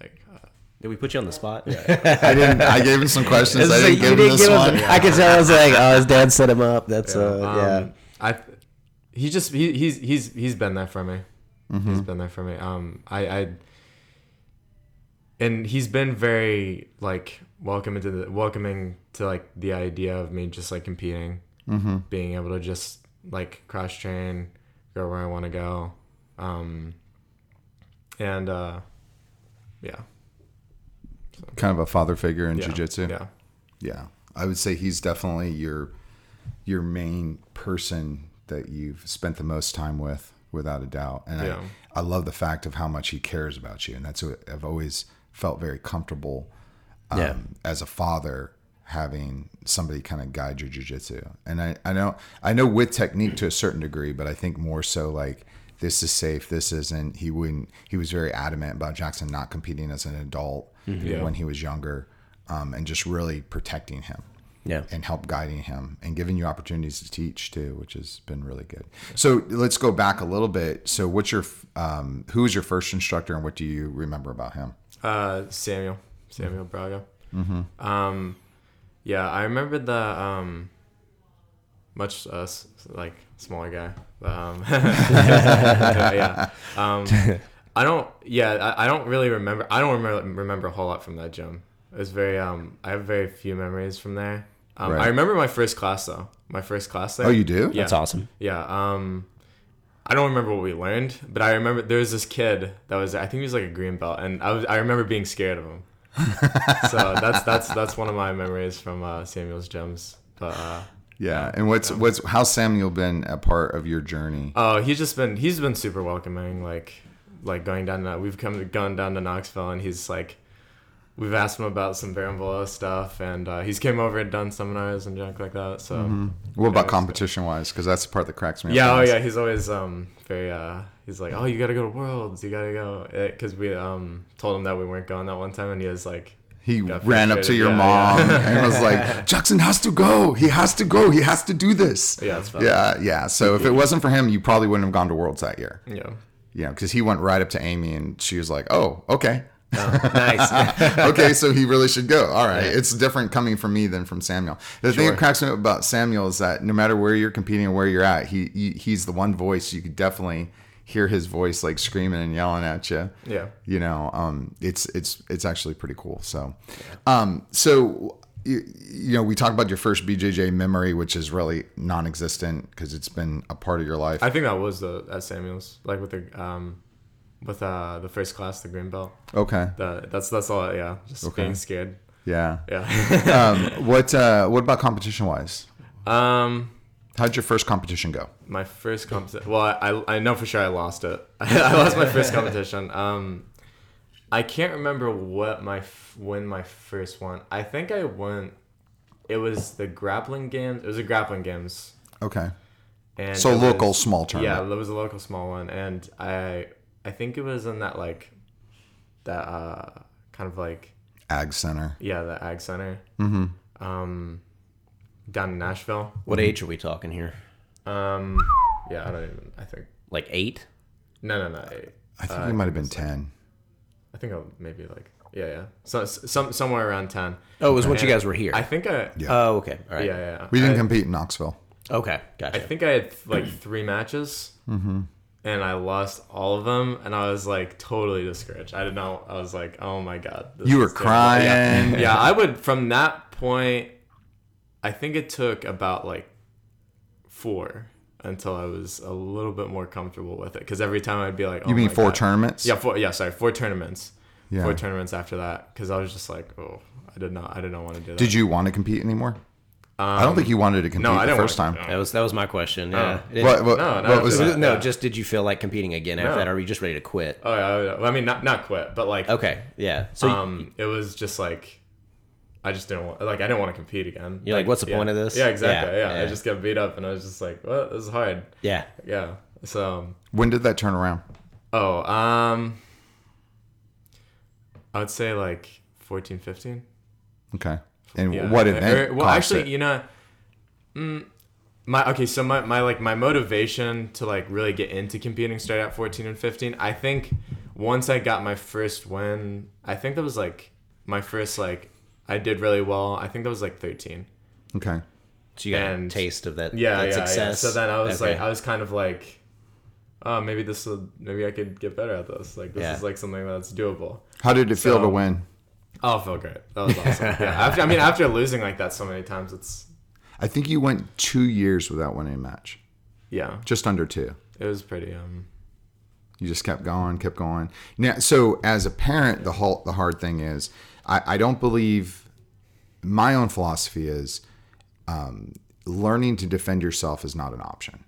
like uh, Did we put you on the spot? I didn't. I gave him some questions. It's I like, didn't you give him didn't this give one. him- I could tell. I was like, oh, his dad set him up. That's uh, yeah. um, I he just he, he's he's he's been there for me. Mm-hmm. He's been there for me. Um, I I and he's been very like welcoming to the welcoming to like the idea of me just like competing, Mm-hmm. being able to just like cross train, go where I want to go, um, and uh, yeah, Kind of a father figure in yeah, jujitsu. Yeah, Yeah, I would say he's definitely your your main person that you've spent the most time with. without a doubt. And Yeah. I, I love the fact of how much he cares about you, and that's what I've always felt very comfortable um, Yeah. as a father having somebody kind of guide your jujitsu. And I, I know I know with technique to a certain degree, but I think more so like this is safe, this isn't. He wouldn't. He was very adamant about Jaxon not competing as an adult Yeah. when he was younger, um, and just really protecting him Yeah. and help guiding him and giving you opportunities to teach too, which has been really good. So let's go back a little bit. So what's your um, who was your first instructor and what do you remember about him? Uh, Samuel, Samuel Braga. Mm-hmm. Um, yeah, I remember the um, much uh, s- like smaller guy. [LAUGHS] But, um, yeah. Um, I don't. Yeah, I, I don't really remember. I don't remember remember a whole lot from that gym. It was very. Um, I have very few memories from there. Um, Right. I remember my first class though. My first class there. Oh, you do? Yeah. That's awesome. Yeah. Um, I don't remember what we learned, but I remember there was this kid that was I think he was like a green belt, and I was I remember being scared of him. So that's that's that's one of my memories from uh, Samuel's gems. But uh, Yeah. And what's what's how's Samuel been a part of your journey? oh, he's just been he's been super welcoming. Like like going down to we've come gone down to Knoxville, and he's like. We've asked him about some Berimbolo stuff, and uh, he's came over and done seminars and junk like that. So What about Yeah, competition wise? Because that's the part that cracks me up. Yeah, oh yeah, he's always um very uh he's like, "Oh, you got to go to Worlds. You got to go." Cuz we um told him that we weren't going that one time and he was like, He ran up to your Yeah, mom yeah. and was [LAUGHS] like, Jaxon has to go. He has to go. He has to do this. Yeah, that's fine. Yeah, yeah. So if it wasn't for him, you probably wouldn't have gone to Worlds that year. yeah. You know, because he went right up to Amy and she was like, "Oh, okay, nice. [LAUGHS] okay, so he really should go." All right, it's different coming from me than from Samuel. The thing that cracks me up about Samuel is that no matter where you're competing or where you're at, he, he he's the one voice you could definitely hear his voice like screaming and yelling at you. Yeah. you know, um, it's it's it's actually pretty cool. So, um, so. You, you know, we talked about your first BJJ memory, which is really non-existent because it's been a part of your life. I think that was the at Samuel's like with the um with uh the first class, the green belt. okay, The, that's that's all. Yeah, just Okay. being scared. yeah. Yeah. [LAUGHS] um, [LAUGHS] what uh, what about competition wise? um How'd your first competition go? my first competition. Well, I I know for sure I lost it. [LAUGHS] I lost my first competition. Um, I can't remember what my f- when my first one. I think I won. It was the grappling games. It was the grappling games. Okay, And so local was- small tournament. Yeah, it was a local small one, and I I think it was in that like that uh kind of like Ag Center. yeah the ag center. Mm-hmm. Um, down in Nashville. what age are we talking here? Um, yeah, I don't even. I think Like eight? no, no, no. Eight. I think Uh, it might have been ten. I think I'll maybe like yeah, yeah. So some somewhere around ten. Oh, it was once you guys were here. I think I yeah Oh, okay. All right. yeah. yeah. We didn't I, compete in Knoxville. Okay. Gotcha. I think I had like three matches. Mm-hmm. And I lost all of them, and I was like totally discouraged. I didn't know. I was like, "Oh my god!" You were terrible. Yeah. crying. yeah, I would from that point. I think it took about like four until I was a little bit more comfortable with it. Because every time I'd be like, oh You mean four God. tournaments? Yeah, four. Yeah, sorry, four tournaments. Yeah. Four tournaments after that, because I was just like, oh, I did not, I did not want to do that. Did you want to compete anymore? I don't think you wanted to compete Um, no, I the first time. that was that was my question. Yeah. It- What, what, No, no, what was it's no, yeah. just did you feel like competing again after No. that, or were you just ready to quit? Oh yeah, I, I mean, not not quit, but like, Okay. Yeah. So you- um, it was just like, I just didn't want, like, I didn't want to compete again. You're like, what's the yeah. point of this? Yeah, exactly. Yeah, Yeah, yeah. I just got beat up, and I was just like, what? This is hard. yeah. Yeah. So, um, When did that turn around? oh, um, I would say like 14, 15. Okay. And Yeah. what event? Or- well, actually, it? you know, mm, my okay. So my, my like my motivation to like really get into competing started at fourteen and fifteen. I think once I got my first win, I think that was like my first like I did really well. I think that was like thirteen. okay. So you got And- a taste of that, Yeah, that yeah, success. yeah. So then I was Okay. like, I was kind of like, oh, maybe this will, maybe I could get better at this. Like this Yeah. is like something that's doable. How did it feel to win? Oh, it felt great. That was awesome. [LAUGHS] yeah. After I mean, after losing like that so many times, it's I think you went two years without winning a match. yeah, Just under two. it was pretty um. You just kept going, kept going. Now, so as a parent, the whole, the hard thing is, I, I don't believe. My own philosophy is, um, learning to defend yourself is not an option.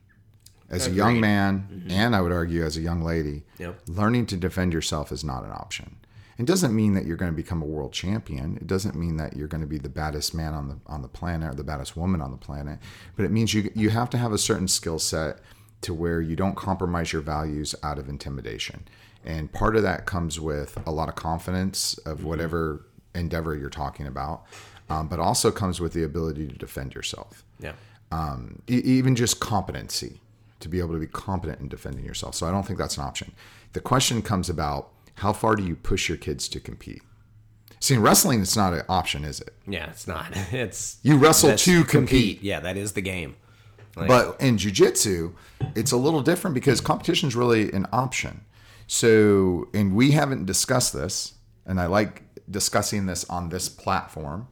as a young man, and I would argue as a young lady, Yep. learning to defend yourself is not an option. It doesn't mean that you're going to become a world champion. It doesn't mean that you're going to be the baddest man on the on the planet or the baddest woman on the planet. But it means you you have to have a certain skill set to where you don't compromise your values out of intimidation. And part of that comes with a lot of confidence of whatever endeavor you're talking about, um, but also comes with the ability to defend yourself Yeah. um, e- even just competency to be able to be competent in defending yourself. So I don't think that's an option. The question comes about how far do you push your kids to compete? See, in wrestling, it's not an option, is it? Yeah, it's not. [LAUGHS] It's You wrestle that's- to compete. Yeah, that is the game. Like, But in jujitsu, it's a little different because competition is really an option. So, and we haven't discussed this, and I like discussing this on this platform.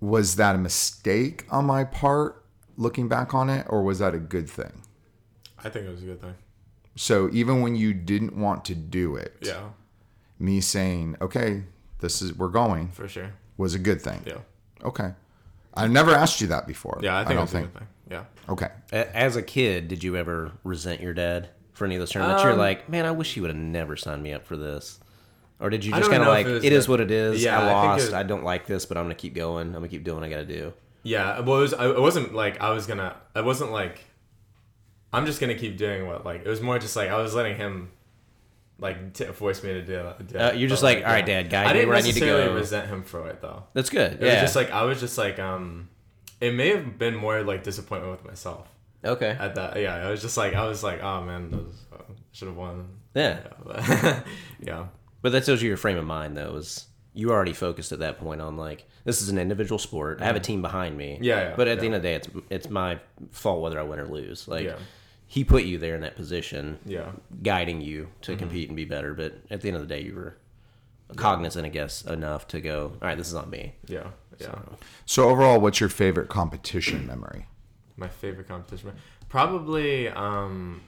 Was that a mistake on my part looking back on it, or was that a good thing? I think it was a good thing. So even when you didn't want to do it, Yeah, me saying, "Okay, this is we're going," for sure. was a good thing. Yeah, Okay. I've never asked you that before. yeah. I think it don't think. a good thing. Yeah. Okay. as a kid, did you ever resent your dad for any of those tournaments? You're Um, like, man, I wish he would have never signed me up for this. Or did you just kind of like, it it is what it is. Yeah, I I lost. was- I don't like this, but I'm gonna keep going. I'm gonna keep doing what I gotta do. Yeah, well, it was. I- It wasn't like I was gonna. It wasn't like. I'm just gonna keep doing what like it was more just like I was letting him, like t- force me to do. do Uh, you're just but, like, "All right, Dad, guide I didn't where I need to necessarily go." resent him for it though. That's good. It yeah. was just like I was just like um, it may have been more like disappointment with myself okay. at that. Yeah, I was just like I was like, oh man, those, uh, should have won. yeah. Yeah, but, [LAUGHS] yeah. But that tells you your frame of mind, though. Is you already focused at that point on like this is an individual sport. I have a team behind me. Mm-hmm. Yeah, yeah, But at the end of the day, it's it's my fault whether I win or lose. Like Yeah. He put you there in that position, Yeah. guiding you to Mm-hmm. compete and be better. But at the end of the day, you were cognizant, I guess, enough to go. All right, this is on me. Yeah, yeah. So overall, what's your favorite competition memory? My favorite competition, probably. um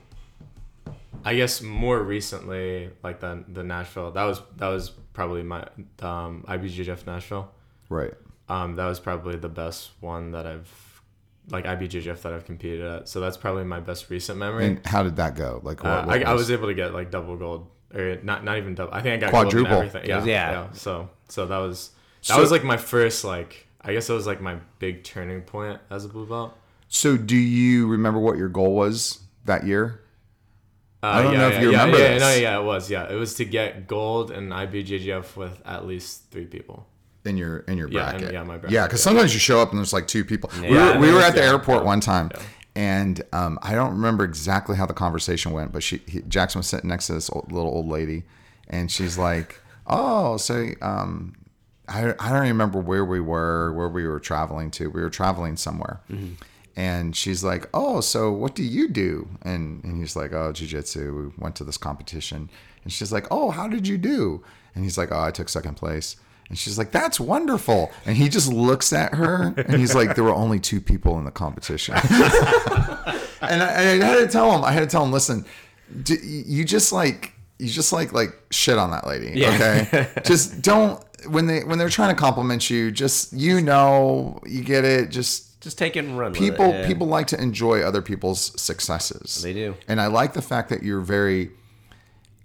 I guess more recently, like the the Nashville. That was that was probably my um, IBJJF Nashville. Right. Um, that was probably the best one that I've like IBJJF that I've competed at. So that's probably my best recent memory. And how did that go? Like what, Uh, what I, I was able to get like double gold, or not not even double. I think I got Quadruple. Gold in everything. Yeah, Yeah. yeah, So so that was that So- was like my first like I guess it was like my big turning point as a blue belt. So do you remember what your goal was that year? Uh, I don't yeah, know if yeah, you remember yeah, this. No, yeah, it was. Yeah, it was to get gold in IBJJF with at least three people. In your in your Yeah, bracket. yeah, my bracket, Yeah, because yeah. sometimes you show up and there's like two people. we were, we were at the yeah, airport yeah, one time, yeah. and um, I don't remember exactly how the conversation went, but she he, Jaxon was sitting next to this old, little old lady, and she's like, "Oh, so um, I I don't remember where we were, where we were traveling to. We were traveling somewhere." Mm-hmm. And she's like, "Oh, so what do you do?" And and he's like, "Oh, jujitsu. We went to this competition." And she's like, "Oh, how did you do?" And he's like, "Oh, I took second place." And she's like, "That's wonderful." And he just looks at her, and he's like, "There were only two people in the competition." [LAUGHS] and I, I had to tell him, I had to tell him, listen, d- you just like you just like like shit on that lady, Yeah. okay? [LAUGHS] just don't when they when they're trying to compliment you, just you know, you get it, just Just take it and run. people with it. yeah. people like to enjoy other people's successes. They do. And I like the fact that you're very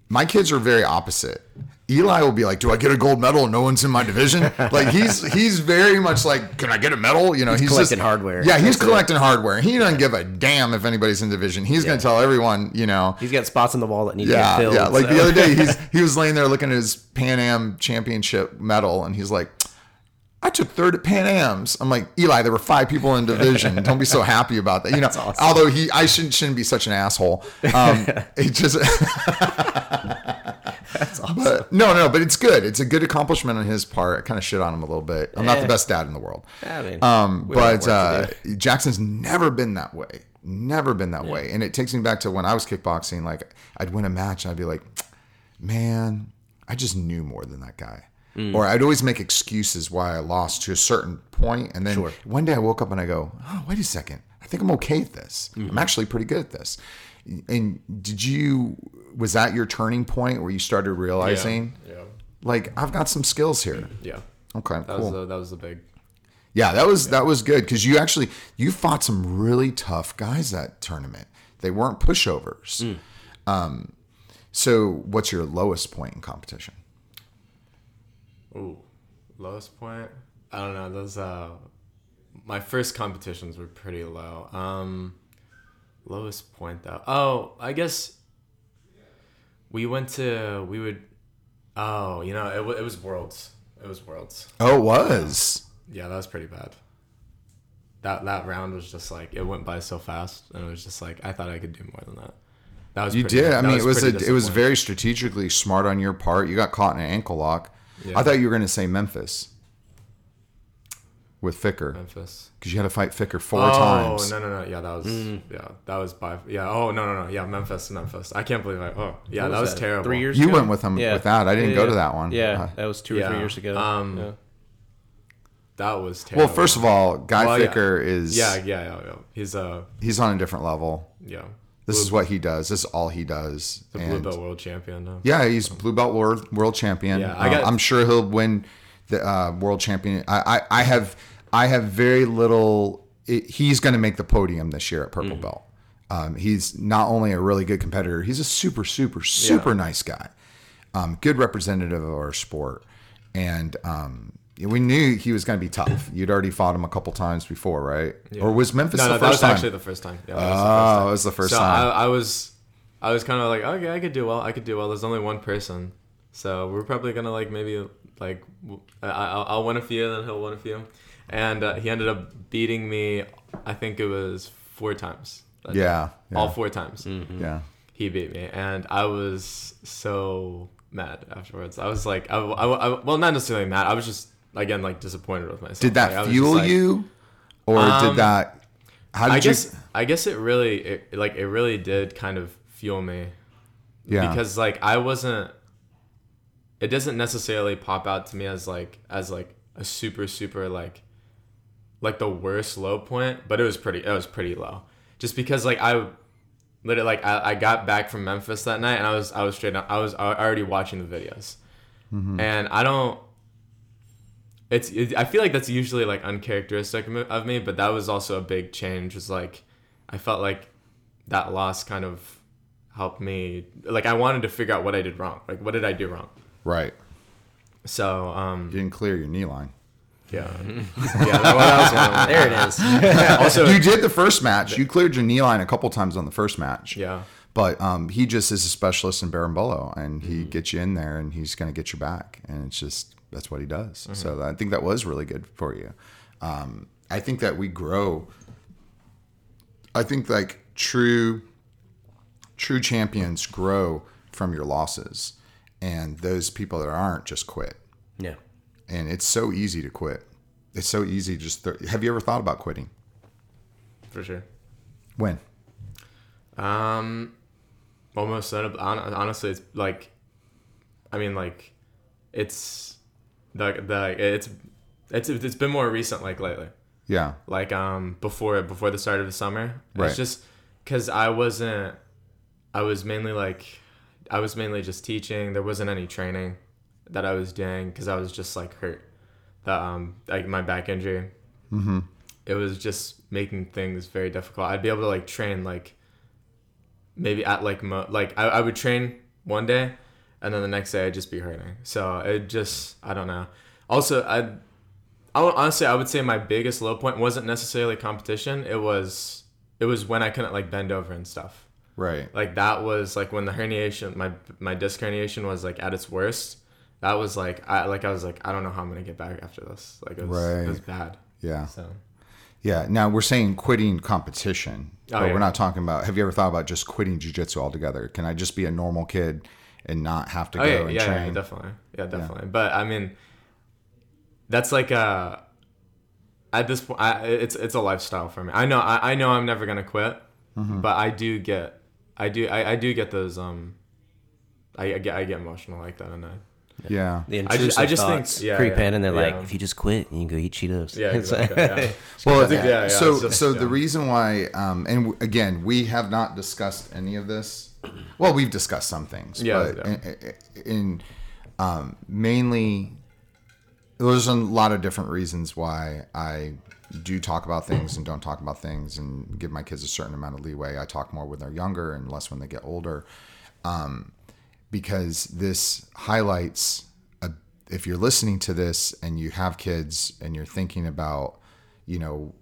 my kids are very opposite. Eli will be like, "Do I get a gold medal? and No one's in my division." [LAUGHS] Like he's he's very much like, "Can I get a medal?" You know, he's, collecting just, hardware. Yeah, he's That's it. collecting hardware. He doesn't give a damn if anybody's in division. He's gonna tell everyone, you know. He's got spots on the wall that need to Yeah, get filled. yeah. Like so- the other day, he's [LAUGHS] he was laying there looking at his Pan Am Championship medal, and he's like, "I took third at Pan Am's." I'm like, Eli, there were five people in division. Don't be so [LAUGHS] happy about that. You know, although he, I shouldn't shouldn't be such an asshole. Um, it just. Awesome. But no, no, but it's good. It's a good accomplishment on his part. I kind of shit on him a little bit. I'm not the best dad in the world. I mean, Um, we all have but uh. Jaxon's never been that way. Never been that way. And it takes me back to when I was kickboxing. Like I'd win a match and I'd be like, man, I just knew more than that guy. Mm. Or I'd always make excuses why I lost to a certain point, and then Sure. one day I woke up and I go, "Oh, wait a second! I think I'm okay at this. Mm-hmm. I'm actually pretty good at this." And did you? Was that your turning point where you started realizing, Yeah, like, I've got some skills here? yeah. Okay, That cool. was the, that was the big. Yeah, that was that was good because you actually you fought some really tough guys that tournament. They weren't pushovers. Um, so, what's your lowest point in competition? Ooh, lowest point. I don't know. Those uh, my first competitions were pretty low. Um, lowest point though. Oh, I guess we went to we would. Oh, you know, it, it was worlds. It was worlds. Oh, it was. Yeah, that was pretty bad. That that round was just like it went by so fast, and it was just like I thought I could do more than that. That was You pretty- did. I mean, it was a, it was very strategically smart on your part. You got caught in an ankle lock. Yeah. I thought you were going to say Memphis with Ficker Memphis. because you had to fight Ficker four oh, times. Oh no, no, no. Yeah, that was yeah, that was by yeah. Oh no, no, no. Yeah, Memphis, Memphis. I can't believe I. Oh yeah, What that was that? terrible. Three years You ago? went with him with that. I didn't Yeah, go yeah. to that one. Yeah, Uh, that was two or Yeah. three years ago. Um, Yeah. That was terrible. well, first of all, Guy Well, yeah. Ficker is yeah, yeah, yeah, yeah. He's uh, he's on a different level. yeah, This Blue- is what he does. This is all he does. the blue belt world champion now. Yeah, he's blue belt world world champion. Yeah, I Uh, got- I'm sure he'll win the uh, world champion. I, I, I have I have very little. It, he's going to make the podium this year at Mm. purple belt. Um, he's not only a really good competitor, he's a super super super nice guy. Um, good representative of our sport, and um, we knew he was going to be tough. You'd already fought him a couple times before, right? Or was Memphis No, the no, that first was time? actually the first time. Yeah, that was the Oh, first time. it was the first so time. I, I was, I was kind of like, okay, I could do well. I could do well. There's only one person, so we're probably gonna like maybe like I, I'll, I'll win a few, then he'll win a few, and uh, he ended up beating me. I think it was four times. yeah, yeah, all four times yeah. he beat me, and I was so mad afterwards. I was like, I, I, I- well, not necessarily mad. I was just again like disappointed with myself. Did that was just fuel like- you, or Um, did that? How did I you? guess I guess it really it, like it really did kind of fuel me yeah, because like I wasn't it doesn't necessarily pop out to me as like as like a super super like like the worst low point but it was pretty it was pretty low just because like I literally like I, I got back from Memphis that night and I was I was straight up I was already watching the videos and I don't it's it, I feel like that's usually like uncharacteristic of me- of me but that was also a big change was like I felt like that loss kind of helped me like I wanted to figure out what I did wrong like what did I do wrong right. so um You didn't clear your knee line. Yeah [LAUGHS] yeah that, was one. There it is. [LAUGHS] also You did the first match. You cleared your knee line a couple times on the first match. yeah But um, he just is a specialist in Berimbolo, and Mm-hmm. he gets you in there, and he's going to get you back, and it's just that's what he does. Mm-hmm. So I think that was really good for you. Um, I think that we grow. I think like true, true champions grow from your losses, and those people that aren't just quit. Yeah. And it's so easy to quit. It's so easy. to Just th- have you ever thought about quitting? for sure When? Um, almost hon- honestly, it's like, I mean, like, it's the the it's it's it's been more recent like lately. Yeah. Like um before before the start of the summer. Right. It's just because I wasn't. I was mainly like, I was mainly just teaching. There wasn't any training that I was doing because I was just like hurt. The um like my back injury. Mm-hmm. It was just making things very difficult. I'd be able to like train like maybe at like mo- like I, I would train one day and then the next day I'd just be hurting. So it just I don't know. Also I I would- honestly I would say my biggest low point wasn't necessarily competition. It was it was when I couldn't like bend over and stuff. Right. Like that was like when the herniation my my disc herniation was like at its worst. That was like I like I was like I don't know how I'm gonna get back after this. Like it was it was bad. Yeah. So Yeah. Now we're saying quitting competition, Oh, but yeah. we're not talking about. Have you ever thought about just quitting jujitsu altogether? Can I just be a normal kid and not have to Oh go yeah, and yeah, train? yeah, definitely, yeah, definitely. But I mean, that's like a at this point, I, it's it's a lifestyle for me. I know, I, I know, I'm never gonna quit, Mm-hmm. but I do get, I do, I, I do get those um, I, I get I get emotional like that, and I yeah. The I just- I just think- thoughts yeah, creep yeah, in, and they're like, if you just quit, and you can go eat Cheetos. yeah, [LAUGHS] It's like- exactly, yeah. [LAUGHS] Well, think- yeah, yeah, so just- so yeah. the reason why, um, and w- again, we have not discussed any of this. Well, we've discussed some things, Yeah, but yeah. in, in um, mainly, there's a lot of different reasons why I do talk about things and don't talk about things and give my kids a certain amount of leeway. I talk more when they're younger and less when they get older. Um, because this highlights a, if you're listening to this and you have kids and you're thinking about, you know,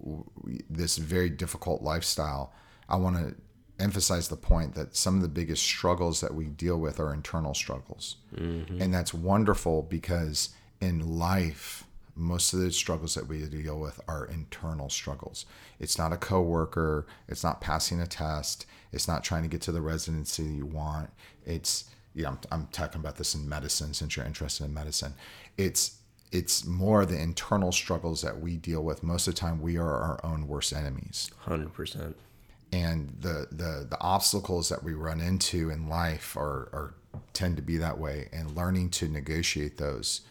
this very difficult lifestyle, I want to emphasize the point that some of the biggest struggles that we deal with are internal struggles. Mm-hmm. And that's wonderful because in life, most of the struggles that we deal with are internal struggles. It's not a coworker, it's not passing a test, it's not trying to get to the residency you want. It's yeah, I'm, I'm talking about this in medicine since you're interested in medicine. It's it's more the internal struggles that we deal with. Most of the time, we are our own worst enemies. Hundred percent. And the the the obstacles that we run into in life are are tend to be that way. And learning to negotiate those,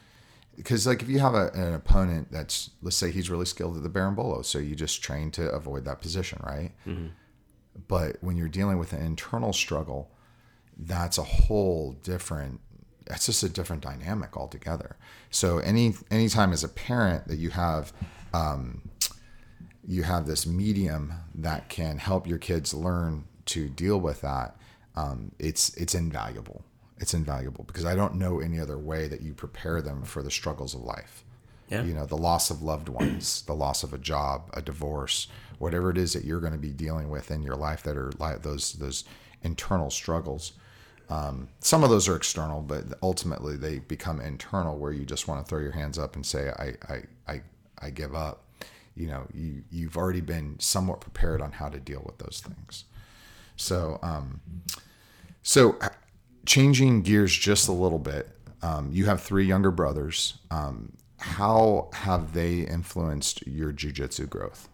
because like if you have a, an opponent that's let's say he's really skilled at the berimbolo, so you just train to avoid that position, right? Mm-hmm. But when you're dealing with an internal struggle, that's a whole different that's just a different dynamic altogether. So any anytime as a parent that you have um, you have this medium that can help your kids learn to deal with that, um, it's it's invaluable. It's invaluable because I don't know any other way that you prepare them for the struggles of life. Yeah. You know, the loss of loved ones, the loss of a job, a divorce, whatever it is that you're going to be dealing with in your life that are like those those internal struggles um, some of those are external, but ultimately they become internal, where you just want to throw your hands up and say, "I, I, I, I give up." You know, you you've already been somewhat prepared on how to deal with those things. So, um, so uh, changing gears just a little bit. Um, you have three younger brothers. Um, how have they influenced your jujitsu growth?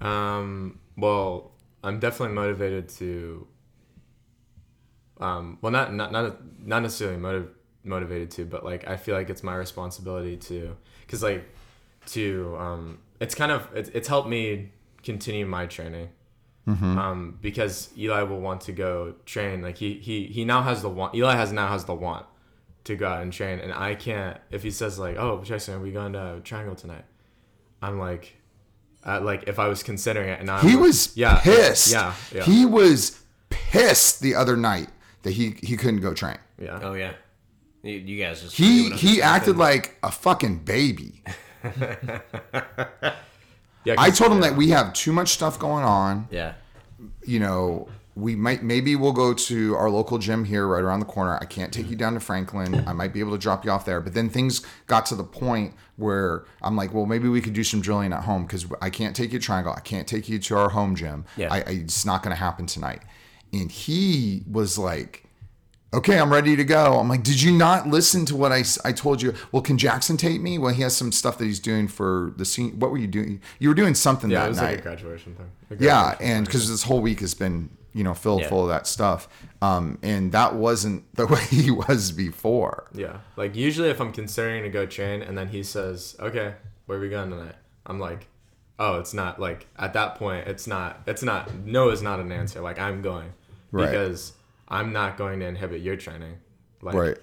Um, well, I'm definitely motivated to um, well, not not not not necessarily motiv- motivated to, but like I feel like it's my responsibility to, because like to um, it's kind of it's, it's helped me continue my training. Mm-hmm. Um, because Eli will want to go train. Like he he he now has the want. Eli has now has the want to go out and train, and I can't. If he says like, "Oh, Jaxon, are we going to Triangle tonight?" I'm like, uh, like if I was considering it, and I he was yeah pissed. Yeah, yeah, he was pissed the other night that he he couldn't go train. Yeah. Oh yeah. You, you guys just he he acted like a fucking baby. [LAUGHS] yeah, I told him that we have too much stuff going on. Yeah. You know, we might maybe we'll go to our local gym here right around the corner. I can't take you down to Franklin. I might be able to drop you off there. But then things got to the point where I'm like, well, maybe we could do some drilling at home because I can't take you to Triangle. I can't take you to our home gym. Yeah. I, I, it's not going to happen tonight and he was like okay i'm ready to go. I'm like did you not listen to what i, I told you? Well can Jaxon take me? Well he has some stuff that he's doing for the scene what were you doing? You were doing something yeah, that it was night like a graduation thing. A graduation yeah and because this whole week has been you know filled yeah. full of that stuff. Um, and that wasn't [LAUGHS] the way he was before. Yeah like usually if i'm considering to go train and then he says okay where are we going tonight? I'm like oh it's not like at that point it's not it's not no is not an answer. Like i'm going right. because I'm not going to inhibit your training. Like, right.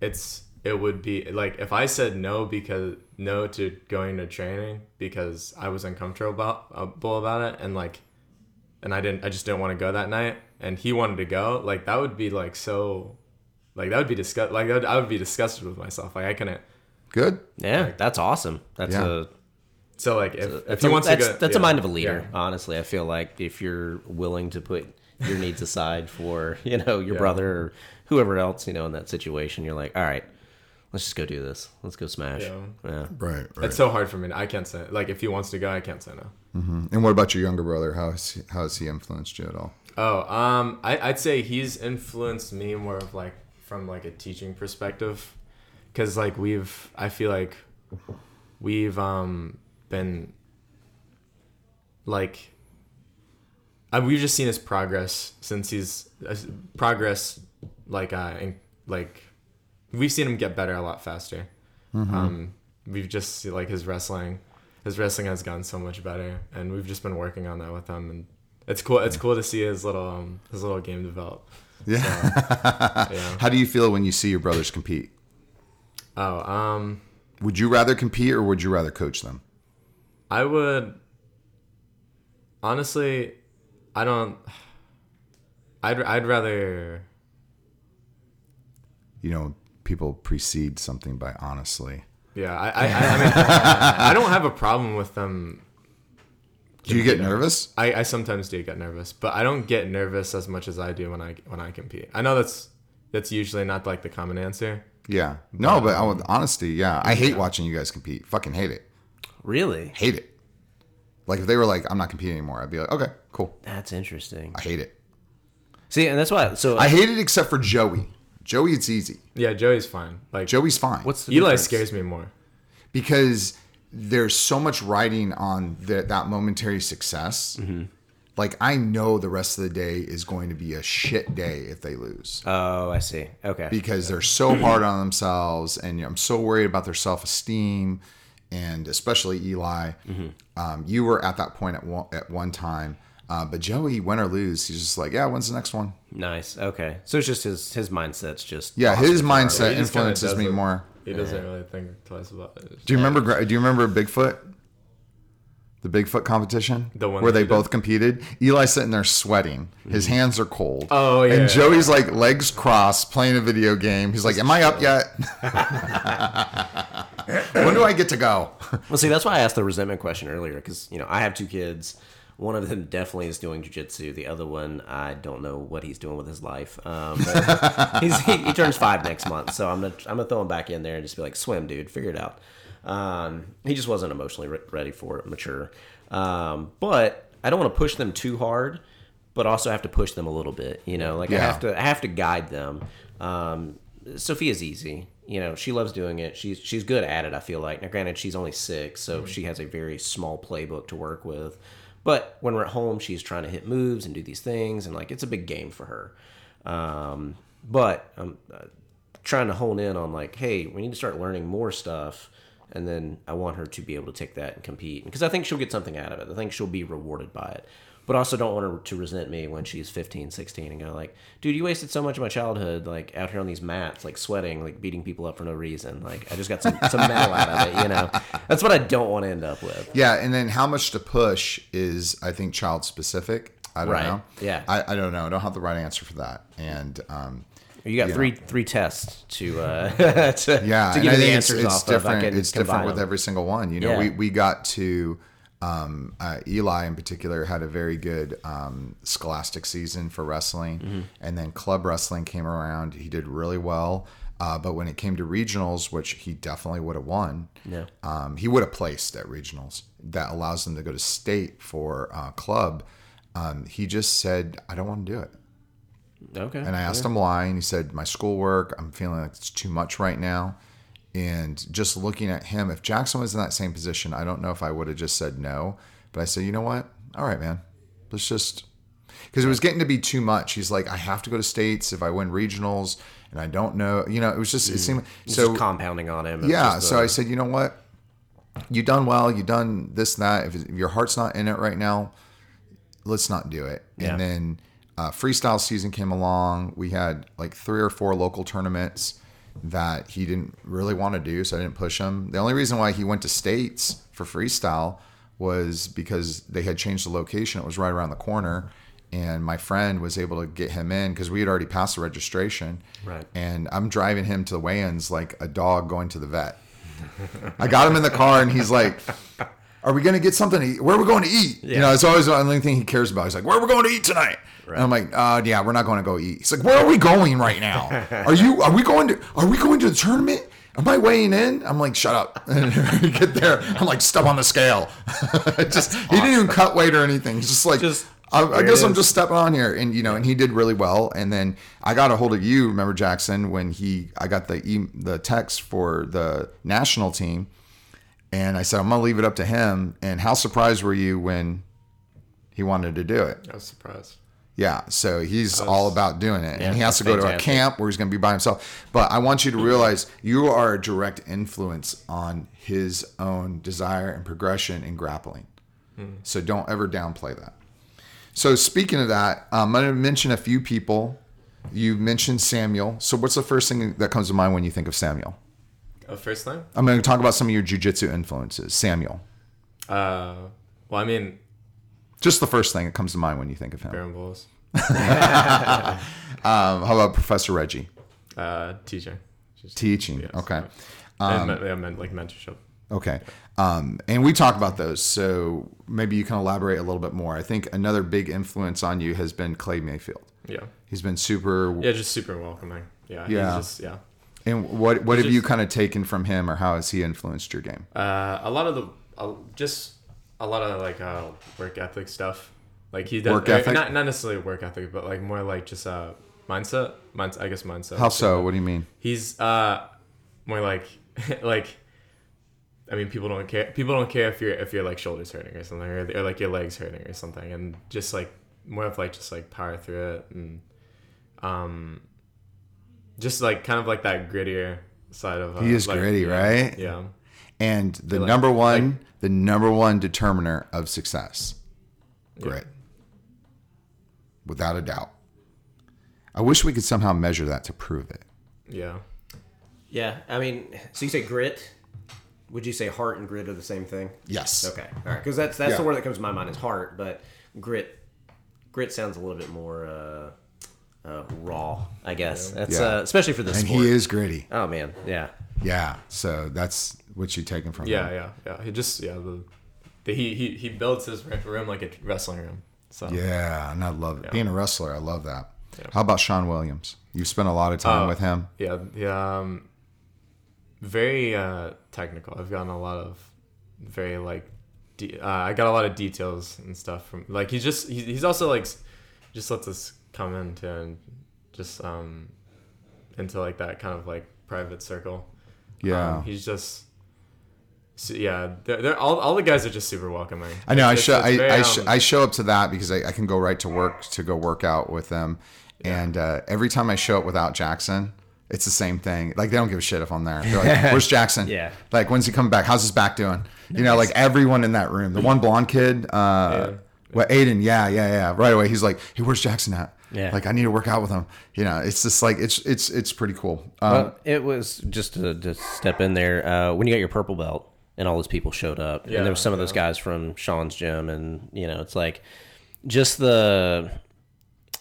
It's it would be like if I said no because no to going to training because I was uncomfortable about, uh, about it and like and I didn't I just didn't want to go that night and he wanted to go like that would be like so like that would be disgust like would, I would be disgusted with myself like I couldn't good yeah like, that's awesome that's yeah. a so like if, if he wants that's, to go, that's yeah, a mind of a leader yeah. honestly I feel like if you're willing to put your needs aside for you know your yeah. brother or whoever else you know in that situation. You're like, all right, let's just go do this. Let's go smash. Yeah. yeah. Right, right. It's so hard for me. I can't say like if he wants to go, I can't say no. Mm-hmm. And what about your younger brother? How has he, how has he influenced you at all? Oh, um, I, I'd say he's influenced me more of like from like a teaching perspective, because like we've I feel like we've um been like uh, we've just seen his progress since he's uh, progress like uh in, like we've seen him get better a lot faster. Mm-hmm. Um, we've just like his wrestling, his wrestling has gotten so much better, and we've just been working on that with him, and it's cool. It's cool to see his little um, his little game develop. Yeah. So, [LAUGHS] yeah. How do you feel when you see your brothers compete? Oh, um, would you rather compete or would you rather coach them? I would honestly, I don't. I'd I'd rather. You know, people precede something by honestly. Yeah, I I, I, I mean I don't have a problem with them. Do you get nervous? I, I sometimes do get nervous, but I don't get nervous as much as I do when I when I compete. I know that's that's usually not like the common answer. Yeah. No, but I would, honesty, yeah. I hate watching you guys compete. Fucking hate it. Really? Hate it. Like if they were like, I'm not competing anymore, I'd be like, okay, cool. That's interesting. I hate it. See, and that's why. So I hate it except for Joey. Joey, it's easy. Yeah, Joey's fine. Like Joey's fine. what's the Eli difference? scares me more. because there's so much riding on that that momentary success. Mm-hmm. Like I know the rest of the day is going to be a shit day if they lose Oh, I see. Okay. because they're so hard on themselves, and I'm so worried about their self esteem, and especially Eli. Mm-hmm. Um, you were at that point at one, at one time, uh, but Joey, win or lose, he's just like, yeah, when's the next one? nice. Okay. So it's just his his mindset's just Yeah, his mindset. He influences me more. He doesn't really think twice about it. Do you remember? Do you remember Bigfoot? The Bigfoot competition, The one where they you both competed. Eli's sitting there sweating. His hands are cold. Oh, yeah. And Joey's like legs crossed, playing a video game. He's like, "Am I up yet? [LAUGHS] [LAUGHS] I get to go?" [LAUGHS] Well, see, that's why I asked the resentment question earlier because you know I have two kids. One of them definitely is doing jujitsu. The other one, I don't know what he's doing with his life. Um, [LAUGHS] he's, he, he turns five next month, so I'm gonna I'm gonna throw him back in there and just be like, "Swim, dude, figure it out." Um, he just wasn't emotionally re- ready for it, mature. Um, but I don't want to push them too hard, but also have to push them a little bit. You know, like I have to I have to guide them. Um, Sophia's easy. You know, she loves doing it. She's she's good at it. I feel like. Now, granted, she's only six, so she has a very small playbook to work with. But when we're at home, she's trying to hit moves and do these things, and like it's a big game for her. Um, but I'm uh, trying to hone in on like, hey, we need to start learning more stuff, and then I want her to be able to take that and compete because I think she'll get something out of it. I think she'll be rewarded by it. But also don't want her to resent me when she's 15, 16 and go like, dude, you wasted so much of my childhood like out here on these mats, like sweating, like beating people up for no reason. Like I just got some, some medal out of it, you know? That's what I don't want to end up with. Yeah, and then how much to push is, I think, child specific. I don't Right. know. Yeah. I, I don't know. I don't have the right answer for that. And um, You got Yeah. three three tests to uh [LAUGHS] to, yeah, to give you the answers it's, it's off different. It's different with them. every single one. You know, Yeah. we we got to um, uh, Eli in particular had a very good um, scholastic season for wrestling, Mm-hmm. and then club wrestling came around. He did really well. Uh, but when it came to regionals, which he definitely would have won, Yeah. um, he would have placed at regionals. That allows him to go to state for uh, club. Um, he just said, "I don't want to do it." Okay. And I asked him why, and he said, "My schoolwork. I'm feeling like it's too much right now." And just looking at him, if Jaxon was in that same position, I don't know if I would have just said no. But I said, "You know what? All right, man. Let's just." Because it was getting to be too much. He's like, "I have to go to states if I win regionals, and I don't know." You know, it was just it seemed It's so. just compounding on him. Yeah. So I said, you know what? You done well. You done this and that. If, if your heart's not in it right now, let's not do it. Yeah. And then uh, freestyle season came along. We had like three or four local tournaments that he didn't really want to do, so I didn't push him. The only reason why he went to states for freestyle was because they had changed the location. It was right around the corner. And my friend was able to get him in because we had already passed the registration. Right. And I'm driving him to the weigh-ins like a dog going to the vet. [LAUGHS] I got him in the car and he's like, Are we going to get something to eat? Where are we going to eat? You know, it's always the only thing he cares about. He's like, Where are we going to eat tonight? And I'm like, uh, yeah, we're not going to go eat. He's like, Where are we going right now? [LAUGHS] Are you, are we going to, are we going to the tournament? Am I weighing in? I'm like, shut up. [LAUGHS] Get there. I'm like, step on the scale. [LAUGHS] just, he didn't even cut weight or anything. He's just like, Just- I, I guess I'm just stepping on here, and you know, and he did really well. And then I got a hold of you, remember Jaxon, when he I got the e- the text for the national team, and I said I'm gonna leave it up to him. And how surprised were you when he wanted to do it? I was surprised. Yeah, so he's all about doing it, Yeah, and he has to go to a camp where he's going to be by himself. But I want you to realize you are a direct influence on his own desire and progression in grappling. So don't ever downplay that. So speaking of that, um, I'm going to mention a few people. You mentioned Samuel. So what's the first thing that comes to mind when you think of Samuel? Oh, first time? I'm going to talk about some of your jujitsu influences. Samuel. Uh, well, I mean, Just the first thing that comes to mind when you think of him. Berimbolos, [LAUGHS] Um, how about Professor Reggie? uh, teacher. Just- Teaching. yes. Okay. and men- yeah, men- like mentorship. Okay. Um, and we talk about those. So maybe you can elaborate a little bit more. I think another big influence on you has been Clay Mayfield. Yeah. He's been super. Yeah, just super welcoming. Yeah. Yeah. He's just, yeah. And what what have you kind of taken from him, or how has he influenced your game? Uh, a lot of the, uh, just a lot of like uh, work ethic stuff. Like he does Work ethic? Not, not necessarily work ethic, but like more like just uh mindset. Mindset. I guess mindset. How so? What do you mean? He's uh more like [LAUGHS] like. I mean, people don't care. People don't care if you're if your like shoulders hurting or something, or, or like your legs hurting or something, and just like more of like just like power through it, and um, just like kind of like that grittier side of. Uh, He is like, gritty, yeah, right? Yeah. And the like- number one, like- the number one determiner of success, grit, without a doubt. I wish we could somehow measure that to prove it. Yeah. Yeah, I mean, so you say grit. Would you say heart and grit are the same thing? Yes. Okay, all right, because that's that's the word that comes to my mind is heart, but grit, grit sounds a little bit more uh, uh, raw, I guess. That's Yeah. uh, especially for this And sport. he is gritty. Oh man, yeah, Yeah. So that's what you taken from Yeah, him. yeah, yeah. He just yeah the, the he he he builds his room like a wrestling room. So Yeah, and I love it. Being a wrestler, I love that. Yeah. How about Sean Williams? You've spent a lot of time Oh. with him. yeah, yeah. Um, very uh, technical. I've gotten a lot of very like. De- uh, I got a lot of details and stuff from like he's just he's, he's also like just lets us come into and just um into like that kind of like private circle. Yeah. Um, he's just. So, yeah, they're, they're all, all the guys are just super welcoming. I know. I show. I very, I, sh- um, I show up to that because I, I can go right to work to go work out with them, and uh, every time I show up without Jaxon, it's the same thing. Like they don't give a shit if I'm there. They're like, [LAUGHS] "Where's Jaxon? Yeah. Like when's he coming back? How's his back doing? You know, like everyone in that room. The one blonde kid, uh, Aiden. well, Aiden. Yeah, yeah, yeah. Right away, he's like, "Hey, where's Jaxon at? Yeah. Like I need to work out with him. You know, it's just like it's it's it's pretty cool. Um, well, it was just to, to step in there uh, when you got your purple belt and all those people showed up, Yeah, and there were some of those guys from Sean's gym, and you know, it's like just the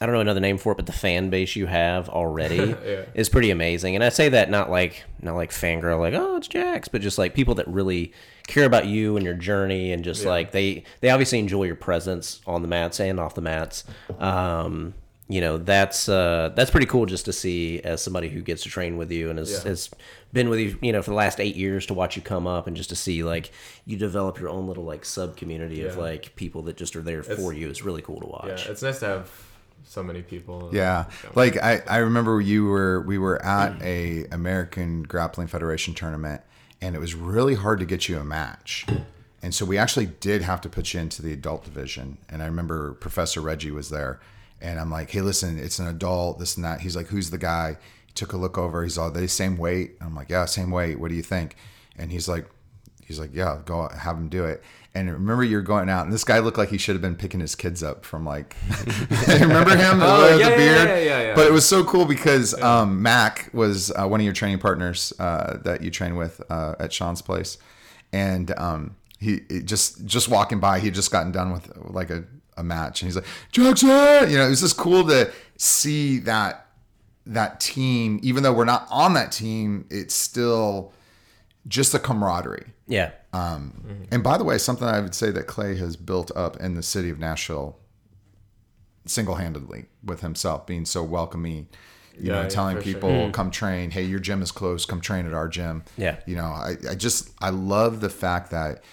I don't know another name for it, but the fan base you have already [LAUGHS] Yeah. is pretty amazing. And I say that not like not like fangirl, like oh it's Jax, but just like people that really care about you and your journey, and just like they they obviously enjoy your presence on the mats and off the mats. Um, you know that's uh, that's pretty cool just to see as somebody who gets to train with you and has, Yeah. has been with you you know for the last eight years to watch you come up and just to see like you develop your own little like sub community of like people that just are there for you is really cool to watch Yeah, it's nice to have so many people. Yeah, like I, I remember you were we were at a American Grappling Federation tournament, and it was really hard to get you a match, and so we actually did have to put you into the adult division. And I remember Professor Reggie was there, and I'm like, hey, listen, it's an adult, this and that. He's like, who's the guy? He took a look over. He's all, they same weight. I'm like, yeah, same weight. What do you think? And he's like, he's like, yeah, go have him do it. And remember, you're going out, and this guy looked like he should have been picking his kids up from like. [LAUGHS] remember him? The, Oh, the yeah, yeah, beard. yeah, yeah, yeah. But it was so cool because um, Mac was uh, one of your training partners uh, that you train with uh, at Sean's place, and um, he just just walking by, he just gotten done with like a, a match, and he's like Jaxon. You know, it was just cool to see that that team, even though we're not on that team, it's still just a camaraderie. Yeah. Um, and by the way, something I would say that Clay has built up in the city of Nashville single handedly with himself being so welcoming, you Yeah, know, yeah, telling sure. people, mm-hmm. come train. Hey, your gym is closed. Come train at our gym. Yeah. You know, I, I just, I love the fact that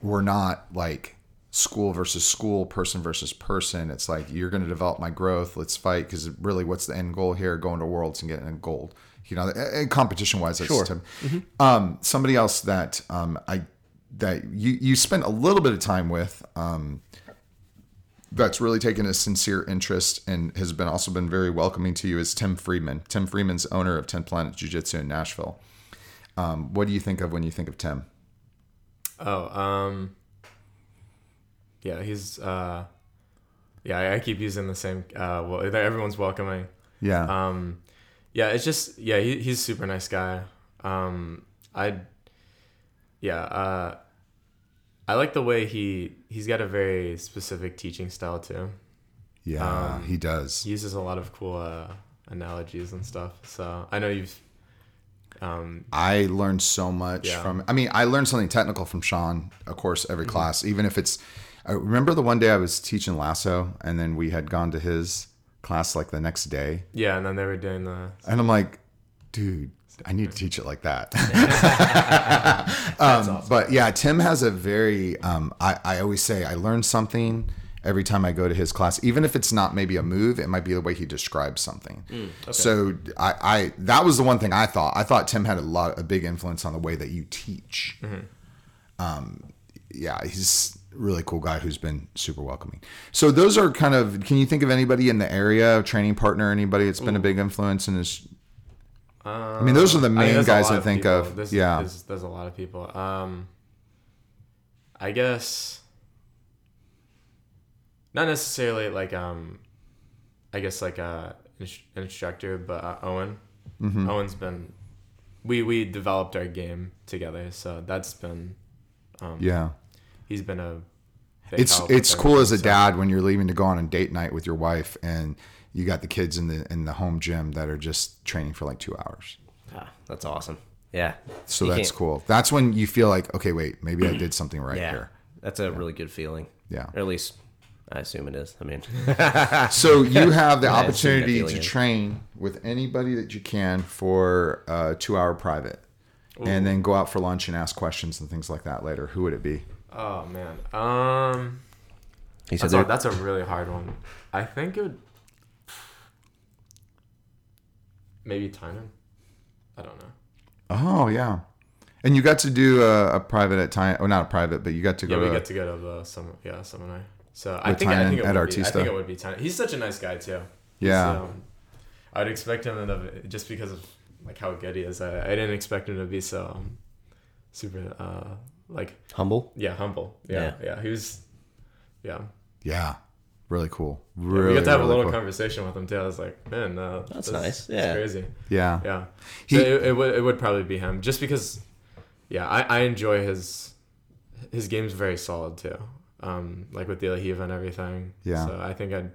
we're not like school versus school, person versus person. It's like, you're going to develop my growth. Let's fight. Because really, what's the end goal here? Going to worlds and getting a gold. You know, and competition wise, that's Sure. to- um, somebody else that um, I that you you spent a little bit of time with um, that's really taken a sincere interest and has been also been very welcoming to you is Tim Friedman. Tim Friedman's owner of 10th Planet Jiu Jitsu in Nashville. Um, what do you think of when you think of Tim? Oh, um, yeah, he's uh, yeah, I, keep using the same. Uh, well, everyone's welcoming. Yeah, Um, yeah, it's just yeah, he, he's a super nice guy. Um, I, yeah, uh, I like the way he he's got a very specific teaching style too. Yeah, Um, he does. He uses a lot of cool uh, analogies and stuff. So I know you've. Um, I learned so much Yeah. from. I mean, I learned something technical from Sean, of course, every Mm-hmm. class, even if it's. I remember the one day I was teaching lasso, and then we had gone to his class like the next day, yeah, and then they were doing the. and I'm like, dude, I need to teach it like that. [LAUGHS] um, But yeah, Tim has a very. Um, I I always say I learn something every time I go to his class, even if it's not maybe a move, it might be the way he describes something. So I, I that was the one thing I thought. I thought Tim had a lot a big influence on the way that you teach. Um, yeah, he's really cool guy who's been super welcoming. So those are kind of. Can you think of anybody in the area, training partner, anybody that's been a big influence in his? I mean, those are the I mean, main guys I think people. of. There's, yeah, there's, there's a lot of people. Um, I guess not necessarily like um, I guess like a instructor, but uh, Owen. Mm-hmm. Owen's been we we developed our game together, so that's been um, yeah. He's been a. big It's help it's cool as a so- dad when you're leaving to go on a date night with your wife and you got the kids in the in the home gym that are just training for like two hours. Ah, that's awesome. Yeah. So You that's can't- cool. That's when you feel like, okay, wait, maybe I did something right Yeah. here. That's a really good feeling. Yeah. Or at least I assume it is. I mean, [LAUGHS] [LAUGHS] So you have the Yeah, I've seen that opportunity to yeah. train with anybody that you can for a two hour private. And then go out for lunch and ask questions and things like that later. Who would it be? Oh man, um, he said that's a, that's a really hard one. I think it would maybe Tainan. I don't know. Oh yeah. And you got to do a, a private at time, oh not a private, but you got to go. Yeah, go we to get to go to the some yeah seminar. So I With think I Tainan think it at would be, I think it would be Tainan. He's such a nice guy too. He's, Yeah. um, I'd expect him to just because of like how good he is. I, I didn't expect him to be so um, super uh like humble. yeah humble. Yeah, yeah. He was yeah. Yeah. Really cool. Yeah, we got to have a little cool. conversation with him too. I was like, man, uh, That's nice. Yeah. crazy. Yeah. Yeah, He- so it, it would it would probably be him, just because. Yeah, I, I enjoy his his game's very solid too. Um, like with the Lahiva and everything. Yeah. So I think I'd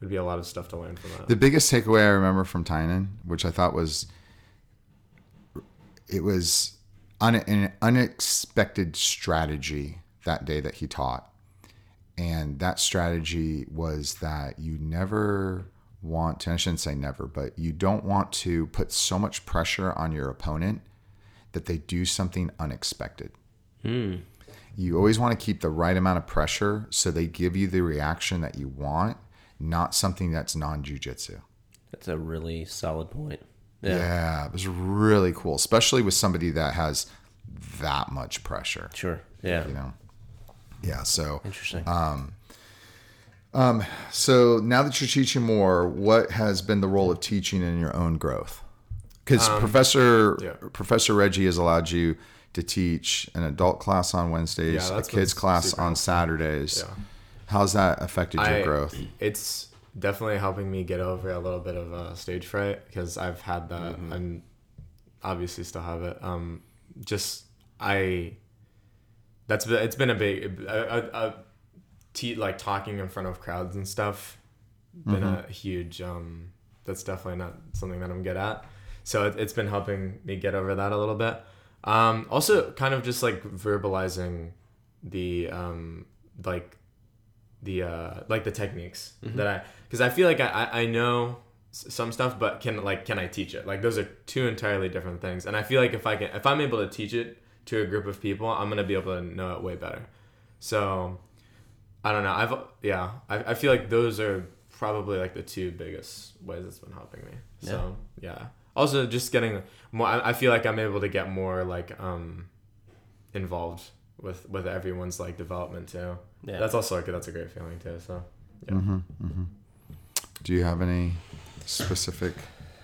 would be a lot of stuff to learn from that. The biggest takeaway I remember from Tainan, which I thought was, it was un, an unexpected strategy that day that he taught. And that strategy was that you never want to, I shouldn't say never, but you don't want to put so much pressure on your opponent that they do something unexpected. Hmm. You always want to keep the right amount of pressure so they give you the reaction that you want, not something that's non jujitsu. That's a really solid point. Yeah. Yeah. it was really cool, especially with somebody that has that much pressure. Sure. Yeah. You know. Yeah. So, Interesting. Um. Um. So now that you're teaching more, what has been the role of teaching in your own growth? Because Professor Um, yeah. Professor Reggie has allowed you to teach an adult class on Wednesdays, Yeah, a kids class on. Saturdays. Yeah. How's that affected your I- growth? It's definitely helping me get over a little bit of uh, stage fright because I've had that Mm-hmm. and obviously still have it. Um, just I. That's been, it's been a big, a, a, a te- like talking in front of crowds and stuff. Been Mm-hmm. a huge. Um, that's definitely not something that I'm good at. So it, it's been helping me get over that a little bit. Um, also, kind of just like verbalizing the um, like the uh like the techniques that I because I feel like I I know some stuff but can like can I teach it? Like those are two entirely different things. And I feel like if I can if I'm able to teach it to a group of people I'm gonna be able to know it way better. So I don't know. I've yeah I, I feel like those are probably like the two biggest ways it's been helping me. So yeah. Also just getting more I, I feel like I'm able to get more like um involved with with everyone's like development too Yeah. that's also like that's a great feeling too. So yeah. Do you have any specific?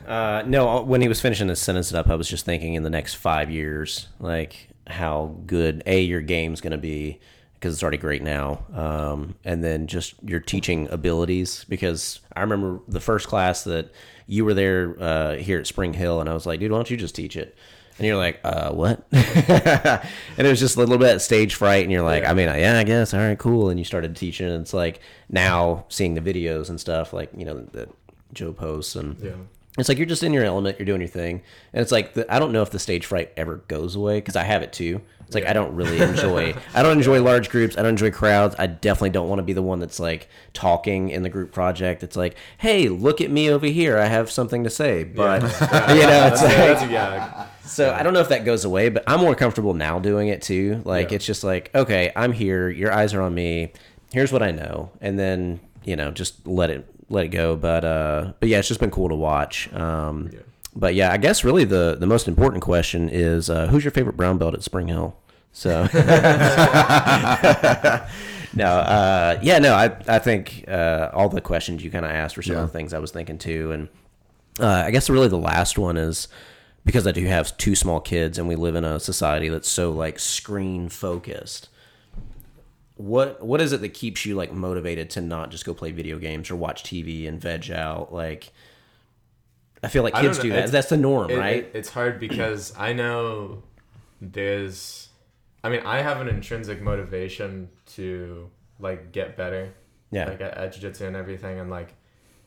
Uh, no, when he was finishing his sentence up, I was just thinking in the next five years, like how good a your game's going to be because it's already great now, um, and then just your teaching abilities. Because I remember the first class that you were there uh, here at Spring Hill, and I was like, dude, why don't you just teach it? And you're like, uh, what? [LAUGHS] and it was just a little bit of stage fright, and you're like, I mean, yeah, I guess, all right, cool. And you started teaching, and it's like now seeing the videos and stuff, like you know that Joe posts, and Yeah. it's like you're just in your element, you're doing your thing, and it's like the, I don't know if the stage fright ever goes away because I have it too. It's like I don't really [LAUGHS] enjoy. I don't enjoy large groups. I don't enjoy crowds. I definitely don't want to be the one that's like talking in the group project. It's like, hey, look at me over here. I have something to say, but [LAUGHS] you know, it's like yeah, so I don't know if that goes away, but I'm more comfortable now doing it too. Like Yeah. it's just like, okay, I'm here. Your eyes are on me. Here's what I know, and then you know, just let it let it go. But uh, but yeah, it's just been cool to watch. Um, Yeah. But yeah, I guess really the the most important question is uh, who's your favorite brown belt at Spring Hill? So [LAUGHS] no, uh, yeah, no, I I think uh, all the questions you kind of asked were some Yeah. of the things I was thinking too, and uh, I guess really the last one is because I do have two small kids and we live in a society that's so like screen focused. What what is it that keeps you like motivated to not just go play video games or watch TV and veg out? Like, I feel like kids do that. That's the norm, It- right? it- it's hard because I know there's, I mean, I have an intrinsic motivation to like get better, Yeah. like at, at jiu-jitsu and everything, and like,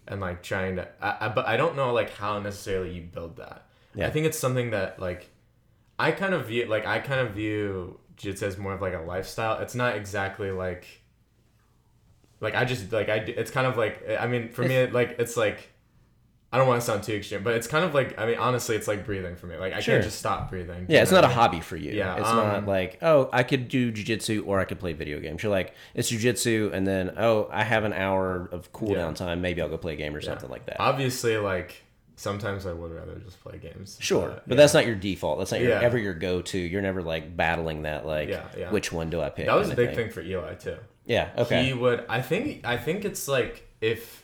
and like trying to, I, I, but I don't know like how necessarily you build that. Yeah. I think it's something that like, I kind of view like I kind of view jiu-jitsu as more of like a lifestyle. It's not exactly like, like I just like I It's kind of like I mean for me like it's like. I don't want to sound too extreme, but it's kind of like I mean honestly, it's like breathing for me. Like I Sure. can't just stop breathing. yeah, it's know? not a hobby for you. Yeah, it's um, not like oh, I could do jujitsu or I could play video games. You're like it's jujitsu, and then oh, I have an hour of cooldown Yeah. time. Maybe I'll go play a game or something like that. Obviously, like sometimes I would rather just play games. Sure, but, yeah. that's not your default. That's not your Yeah. ever your go to. You're never like battling that like Yeah, yeah. which one do I pick? that was a big thing for Eli too. Yeah. Okay. He would. I think. I think it's like if,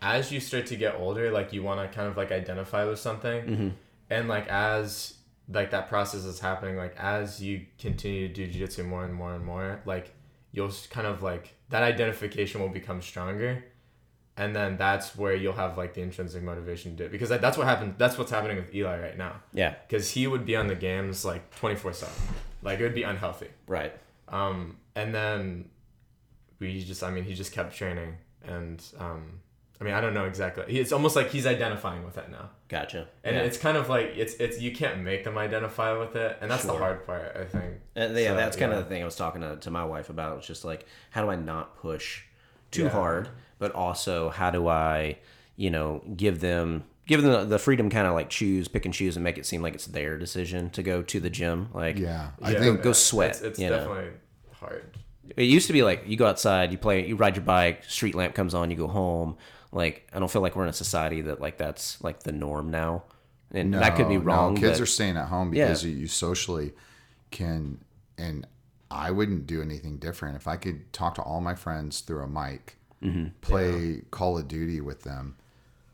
as you start to get older, like you want to kind of like identify with something, Mm-hmm. and like as like that process is happening, like as you continue to do jiu-jitsu more and more and more, like you'll kind of like that identification will become stronger. And then that's where you'll have like the intrinsic motivation to do it because that's what happened. That's what's happening with Eli right now. yeah. Because he would be on the games like twenty four seven, like it would be unhealthy. Right. Um, and then we just, I mean, he just kept training, and um, I mean, I don't know exactly. It's almost like he's identifying with it now, Gotcha. and yeah. it's kind of like it's it's you can't make them identify with it, and that's the hard part, I think. And yeah, So, that's kind yeah. of the thing I was talking to, to my wife about. It's just like, how do I not push too Yeah. hard, but also how do I, you know, give them give them the freedom, kind of like choose, pick and choose, and make it seem like it's their decision to go to the gym. Like, Yeah, I Yeah, think go sweat, It's, it's you know. definitely hard. it used to be like you go outside, you play, you ride your bike, street lamp comes on, you go home. Like, I don't feel like we're in a society that like that's like the norm now, and that could be wrong. No, kids but- are staying at home because you, you socially can, and I wouldn't do anything different if I could talk to all my friends through a mic, Mm-hmm. play Call of Duty with them,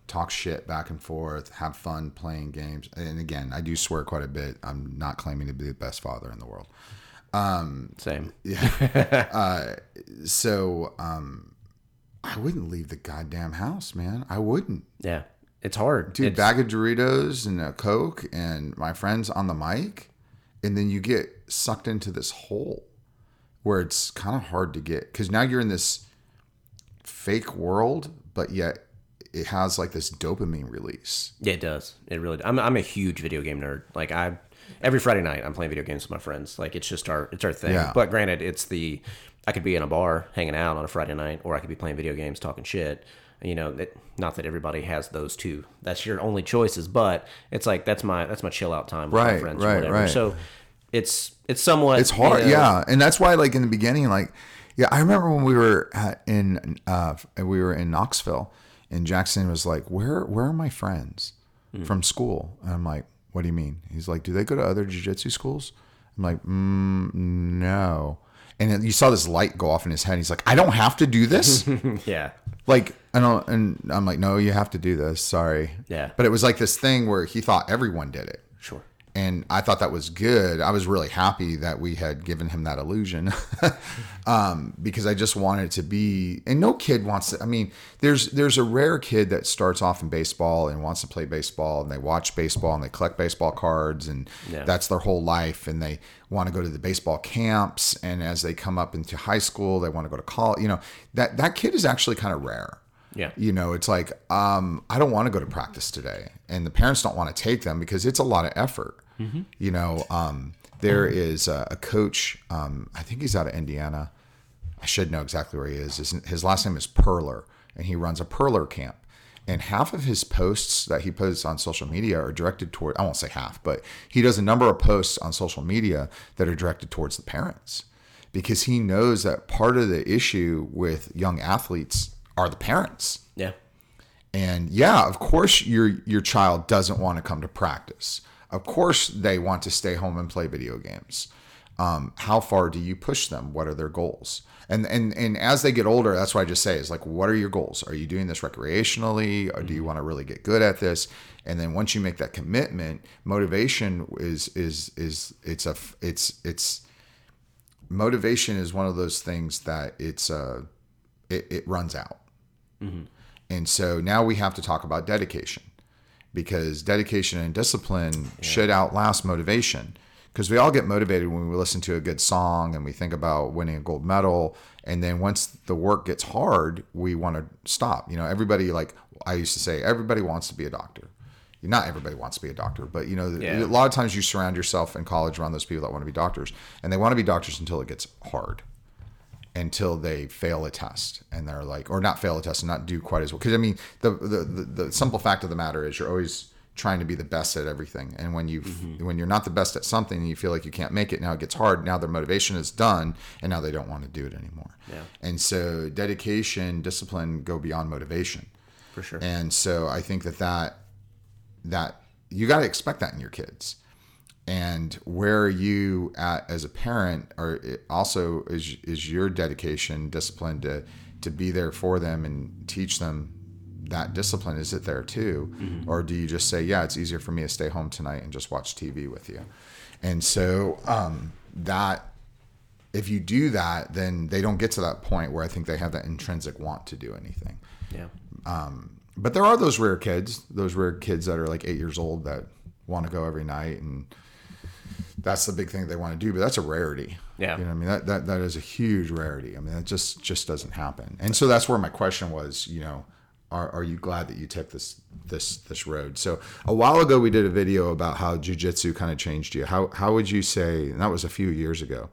talk shit back and forth, have fun playing games. And again, I do swear quite a bit. I'm not claiming to be the best father in the world. Um, same. Yeah. [LAUGHS] uh, so um, I wouldn't leave the goddamn house, man. I wouldn't. Yeah, it's hard, dude, It's- bag of Doritos and a Coke and my friends on the mic, and then you get sucked into this hole where it's kind of hard to get because now you're in this fake world, but yet it has like this dopamine release. Yeah, it does. It really. I'm I'm a huge video game nerd. Like I, every Friday night I'm playing video games with my friends. Like it's just our it's our thing. Yeah. But granted, it's the I could be in a bar hanging out on a Friday night, or I could be playing video games, talking shit. You know, it, not that everybody has those two. That's your only choices, but it's like that's my that's my chill out time with my Right, friends or right, whatever. right. So it's it's somewhat It's hard, you know, yeah, and that's why, like in the beginning, like yeah, I remember when we were in uh, we were in Knoxville, and Jaxon was like, "Where where are my friends from school?" And I'm like, "What do you mean?" He's like, "Do they go to other jiu-jitsu schools?" I'm like, mm, "No." And then you saw this light go off in his head. He's like, "I don't have to do this." [LAUGHS] Yeah. like I don't, and I'm like, "No, you have to do this." Sorry. Yeah. But it was like this thing where he thought everyone did it Sure. And I thought that was good. I was really happy that we had given him that illusion, [LAUGHS] um, because I just wanted it to be. And no kid wants to. I mean, there's there's a rare kid that starts off in baseball and wants to play baseball, and they watch baseball and they collect baseball cards, and Yeah. that's their whole life, and they want to go to the baseball camps, and as they come up into high school, they want to go to college. You know, that that kid is actually kind of rare. Yeah. You know, it's like, um, I don't want to go to practice today. And the parents don't want to take them because it's a lot of effort. You know, um, there is a, a coach, um, I think he's out of Indiana. I should know exactly where he is. His, his last name is Perler, and he runs a Perler camp. And half of his posts that he posts on social media are directed toward, I won't say half, but he does a number of posts on social media that are directed towards the parents because he knows that part of the issue with young athletes are the parents. Yeah. And yeah, of course your your child doesn't want to come to practice. Of course they want to stay home and play video games. Um, how far do you push them? What are their goals? And and and as they get older, that's what I just say is like, what are your goals? Are you doing this recreationally, or do you want to really get good at this? And then once you make that commitment, motivation is is is it's a it's it's motivation is one of those things that it's uh it, it runs out. And so now we have to talk about dedication because dedication and discipline should outlast motivation. Because we all get motivated when we listen to a good song and we think about winning a gold medal. And then once the work gets hard, we want to stop. You know, everybody, like I used to say, everybody wants to be a doctor. Not everybody wants to be a doctor, but you know, Yeah. a lot of times you surround yourself in college around those people that want to be doctors, and they want to be doctors until it gets hard until they fail a test and they're like or not fail a test and not do quite as well. Because i mean the, the the the simple fact of the matter is you're always trying to be the best at everything. And when you mm-hmm. when you're not the best at something and you feel like you can't make it. Now it gets hard. Now their motivation is done and now they don't want to do it anymore. Yeah. and so dedication discipline go beyond motivation. For sure. and so I think that that that you got to expect that in your kids. And where are you at as a parent, or also is is your dedication, discipline to to be there for them and teach them that discipline? Is it there too, or do you just say, yeah, it's easier for me to stay home tonight and just watch TV with you? And so um, that if you do that, then they don't get to that point where I think they have that intrinsic want to do anything yeah. but there are those rare kids, those rare kids that are like eight years old that want to go every night, and that's the big thing they want to do. But that's a rarity. Yeah. you know, what I mean that that that is a huge rarity. I mean, that just just doesn't happen. And so that's where my question was. You know, are are you glad that you took this this this road? So a while ago, we did a video about how jujitsu kind of changed you. How how would you say? And that was a few years ago.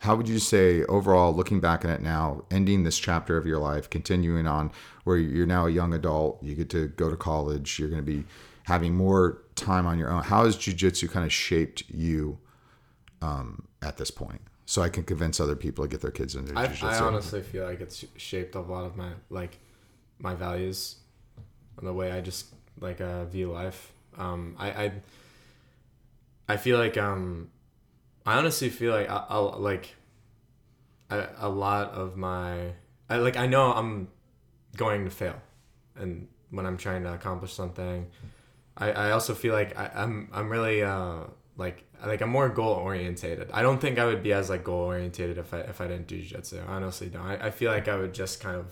How would you say overall, looking back at it now, ending this chapter of your life, continuing on where you're now a young adult, you get to go to college, you're going to be having more time on your own. How has jujitsu kind of shaped you um, at this point? So I can convince other people to get their kids into I, jujitsu. I honestly feel like it's shaped a lot of my like my values and the way I just like uh, view life. Um, I, I I feel like um, I honestly feel like I, I'll like a, a lot of my I like I know I'm going to fail, and when I'm trying to accomplish something, I, I also feel like I, I'm I'm really uh like like I'm more goal orientated. I don't think I would be as like goal orientated if I if I didn't do jiu-jitsu. I honestly don't. I, I feel like I would just kind of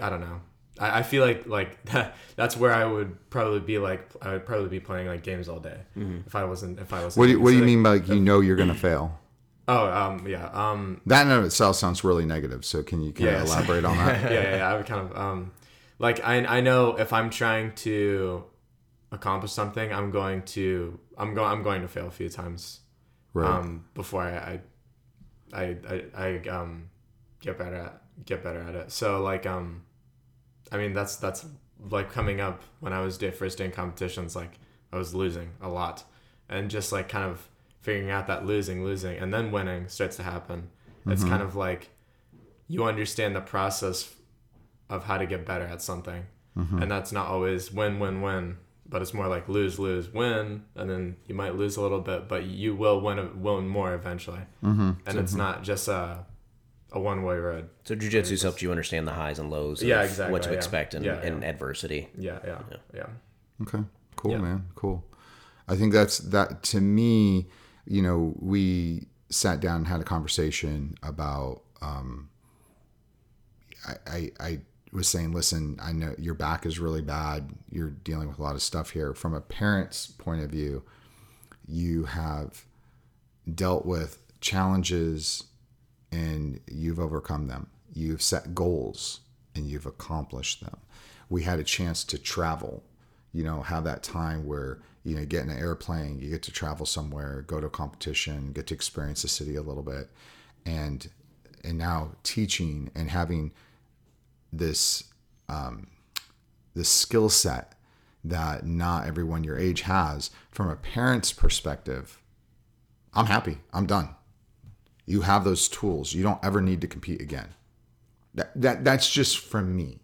I don't know. I, I feel like like that [LAUGHS] that's where I would probably be like I would probably be playing like games all day if I wasn't if I wasn't. What do you, what do you like- mean by like, you know you're going to fail? [CLEARS THROAT] Oh um yeah um That in and of itself sounds really negative. So can you kind Yeah, of [LAUGHS] elaborate on that? [LAUGHS] yeah, yeah, yeah, I would kind of um, like I I know if I'm trying to accomplish something, I'm going to I'm going I'm going to fail a few times Right. um before I I I, I, I um get better at get better at it. So like um, I mean that's that's like coming up when I was day first day in competitions, like I was losing a lot, and just like kind of figuring out that losing, losing, and then winning starts to happen. It's kind of like you understand the process of how to get better at something. And that's not always win, win, win, but it's more like lose, lose, win. And then you might lose a little bit, but you will win, win more eventually. Mm-hmm. And it's not just a, a one way road. So jujitsu's helped you understand the highs and lows. Of Yeah, exactly, What to yeah. expect in, Yeah, in yeah. adversity. Yeah, yeah, yeah. Okay. Cool, Yeah. man. Cool. I think that's that to me, you know, we sat down and had a conversation about um I, I, I was saying, listen, I know your back is really bad. You're dealing with a lot of stuff here. From a parent's point of view, you have dealt with challenges and you've overcome them. You've set goals and you've accomplished them. We had a chance to travel, you know, have that time where, you know, get in an airplane, you get to travel somewhere, go to a competition, get to experience the city a little bit. And and now teaching and having this um, this skill set that not everyone your age has from a parent's perspective i'm happy. I'm done. You have those tools. You don't ever need to compete again. That, that that's just from me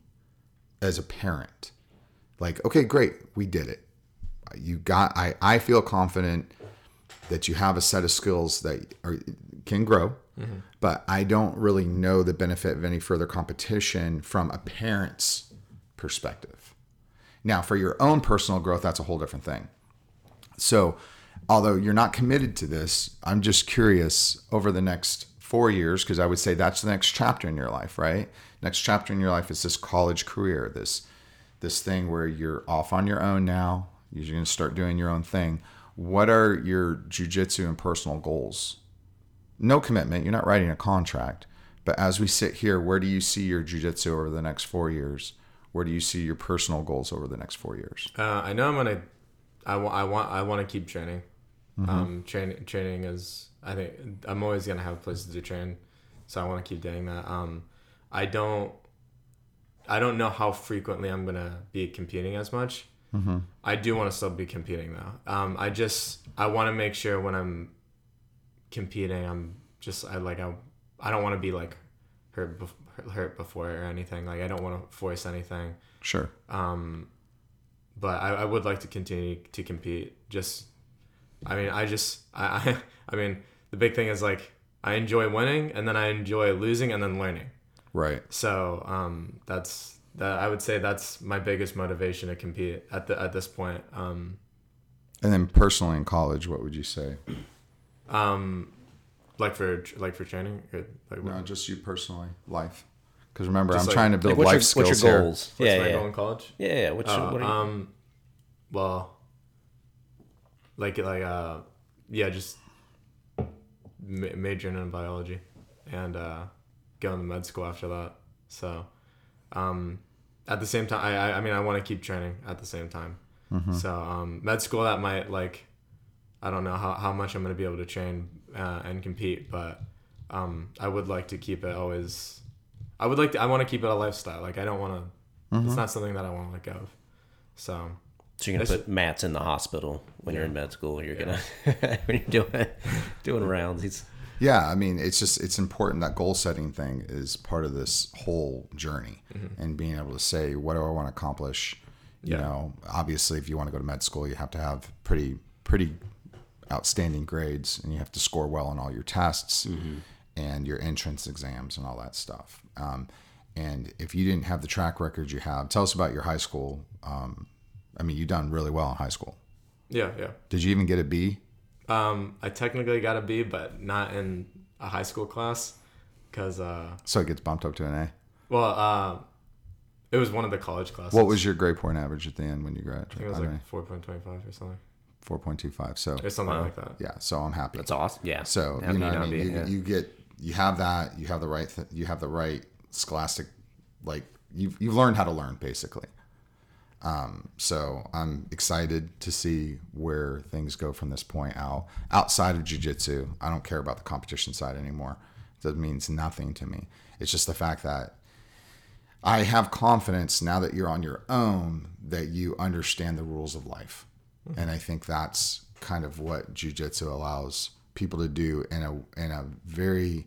as a parent. Like okay great. We did it. You got i i feel confident that you have a set of skills that are, can grow but i don't really know the benefit of any further competition from a parent's perspective. Now for your own personal growth that's a whole different thing. So although you're not committed to this i'm just curious over the next four years because i would say that's the next chapter in your life right? Next chapter in your life is this college career this this thing where you're off on your own now you're going to start doing your own thing. What are your jujitsu and personal goals no commitment you're not writing a contract but as we sit here where do you see your jujitsu over the next four years where do you see your personal goals over the next four years Uh, I know I'm gonna. I want. I want. I want to keep training. Um, training. Training is. I think I'm always gonna have places to train, so I want to keep doing that. Um, I don't. I don't know how frequently I'm gonna be competing as much. I do want to still be competing though. Um, I just. I want to make sure when I'm competing, I'm just. I like. I. I don't want to be like hurt. bef- Hurt before or anything. Like I don't want to force anything sure Um, but I, I would like to continue to compete. Just, I mean, I just, I, I, [LAUGHS] I mean, the big thing is like I enjoy winning, and then I enjoy losing, and then learning. right So, um, that's that. I would say that's my biggest motivation to compete at the at this point. Um, and then personally in college what would you say um, like for like for training, or, like no what- just you personally life because remember Just i'm like- trying to build Like, life what's, your, skills what's your here goals? what's yeah, my yeah, goal in college? yeah, yeah. What's your, Oh, what are you, um, well, like like uh, yeah, just ma- majoring in biology, and uh, going to med school after that. So, um, at the same time, I I, I mean, I want to keep training at the same time. So, um, med school that might like, I don't know how how much I'm gonna be able to train uh, and compete, but um, I would like to keep it always. I would like to. I want to keep it a lifestyle. Like I don't want to. It's not something that I want to let go of. So so you're gonna put mats in the hospital when you're in med school. You're gonna [LAUGHS] when you're doing doing rounds. He's Yeah, I mean, it's just it's important that goal setting thing is part of this whole journey, and being able to say, what do I want to accomplish? You Yeah. know, obviously, if you want to go to med school, you have to have pretty pretty outstanding grades, and you have to score well on all your tests and your entrance exams and all that stuff. Um, and if you didn't have the track record you have, tell us about your high school. Um, I mean, you done really well in high school. yeah, yeah. Did you even get a B? Um, I technically got a B, but not in a high school class, because uh, So it gets bumped up to an A. well, uh, it was one of the college classes. What was your grade point average at the end when you graduated? I think it was like four point twenty five or something, four point two five. So or something like that. yeah, so I'm happy. that's awesome. Yeah. So How you know, I mean, be? you, Yeah. you get you have that, you have the right, th- you have the right scholastic, like you've you've learned how to learn basically. Um, so I'm excited to see where things go from this point out. Outside of jujitsu, I don't care about the competition side anymore. That means nothing to me. It's just the fact that I have confidence now that you're on your own that you understand the rules of life. And I think that's kind of what jujitsu allows people to do in a in a very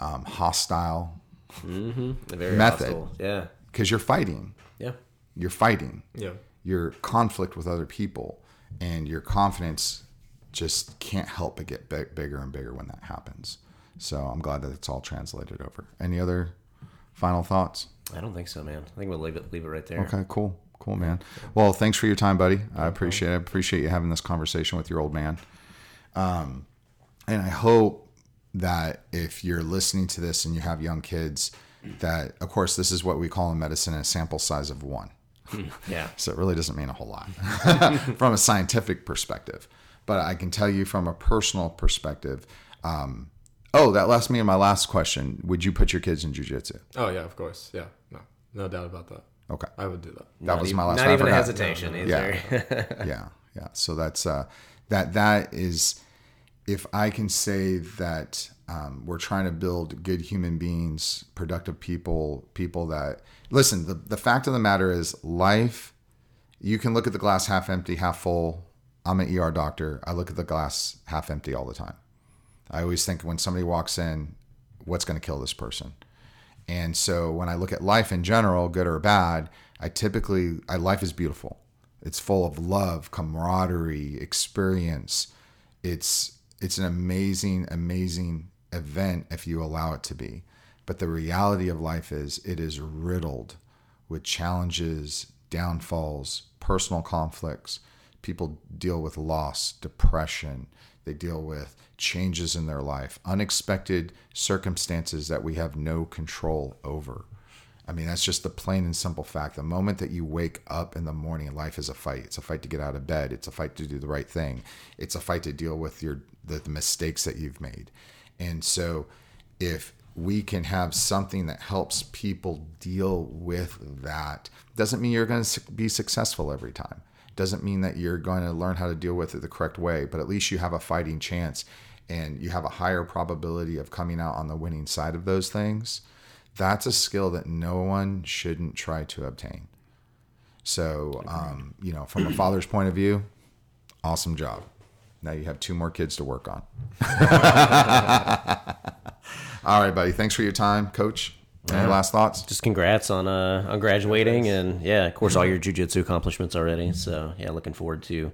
um, hostile Very method. hostile. Yeah. because you're fighting. Yeah. You're fighting. Yeah, Your conflict with other people and your confidence just can't help but get big, bigger and bigger when that happens. So I'm glad that it's all translated over. Any other final thoughts? I don't think so, man. I think we'll leave it leave it right there. Okay, cool, Cool, man. Well, thanks for your time, buddy. I appreciate it. I appreciate you having this conversation with your old man. Um, and I hope that if you're listening to this and you have young kids, that of course this is what we call in medicine a sample size of one. [LAUGHS] Yeah. So it really doesn't mean a whole lot [LAUGHS] from a scientific perspective. But I can tell you from a personal perspective. Um, oh, that last me and my last question. Would you put your kids in jujitsu? Oh yeah, of course. Yeah, no, no doubt about that. Okay. I would do that. That Not was my last Not one. Even a hesitation. Yeah. either. [LAUGHS] yeah yeah so that's uh that that is if i can say that um, we're trying to build good human beings productive people people that listen the, the fact of the matter is life you can look at the glass half empty half full i'm an er doctor i look at the glass half empty all the time i always think when somebody walks in what's going to kill this person and so when I look at life in general, good or bad, I typically I, life is beautiful. It's full of love, camaraderie, experience. It's it's an amazing, amazing event if you allow it to be. But the reality of life is it is riddled with challenges, downfalls, personal conflicts. People deal with loss, depression. They deal with changes in their life, unexpected circumstances that we have no control over. I mean, that's just the plain and simple fact. The moment that you wake up in the morning, life is a fight. It's a fight to get out of bed. It's a fight to do the right thing. It's a fight to deal with your the, the mistakes that you've made. And so, if we can have something that helps people deal with that, doesn't mean you're going to be successful every time. Doesn't mean that you're going to learn how to deal with it the correct way, but at least you have a fighting chance and you have a higher probability of coming out on the winning side of those things that's a skill that no one shouldn't try to obtain. So, um, you know, from a father's point of view, awesome job. Now you have two more kids to work on. [LAUGHS] All right, buddy. Thanks for your time, Coach. Any last thoughts? Just congrats on uh on graduating and yeah, of course all your jujitsu accomplishments already. So yeah, looking forward to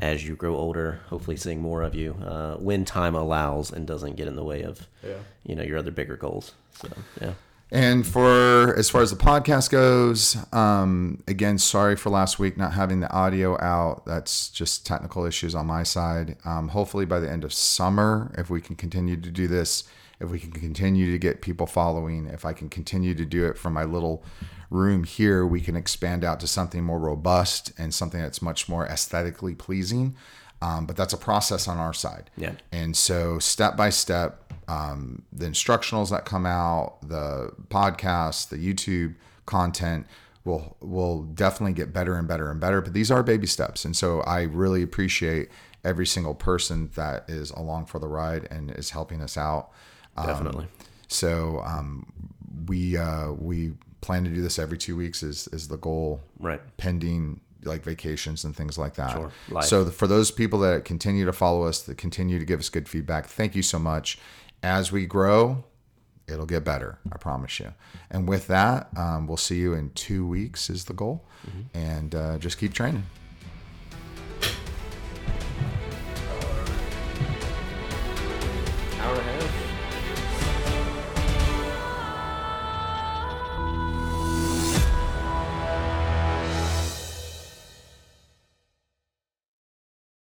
as you grow older, hopefully seeing more of you uh, when time allows and doesn't get in the way of Yeah. you know your other bigger goals. So yeah. And for as far as the podcast goes, um, again, sorry for last week not having the audio out. That's just technical issues on my side. Um, hopefully, by the end of summer, if we can continue to do this, if we can continue to get people following, if I can continue to do it from my little room here, we can expand out to something more robust and something that's much more aesthetically pleasing. Um, but that's a process on our side. Yeah. And so, step by step, um, the instructionals that come out, the podcasts, the YouTube content will will definitely get better and better and better. But these are baby steps, and so I really appreciate every single person that is along for the ride and is helping us out. Um, Definitely. So um, we uh, we plan to do this every two weeks is is the goal. Right. Pending like vacations and things like that. Sure. So the, for those people that continue to follow us, that continue to give us good feedback, thank you so much. As we grow, it'll get better. I promise you. And with that, um, we'll see you in two weeks is the goal, mm-hmm. and uh, just keep training. Hour ahead.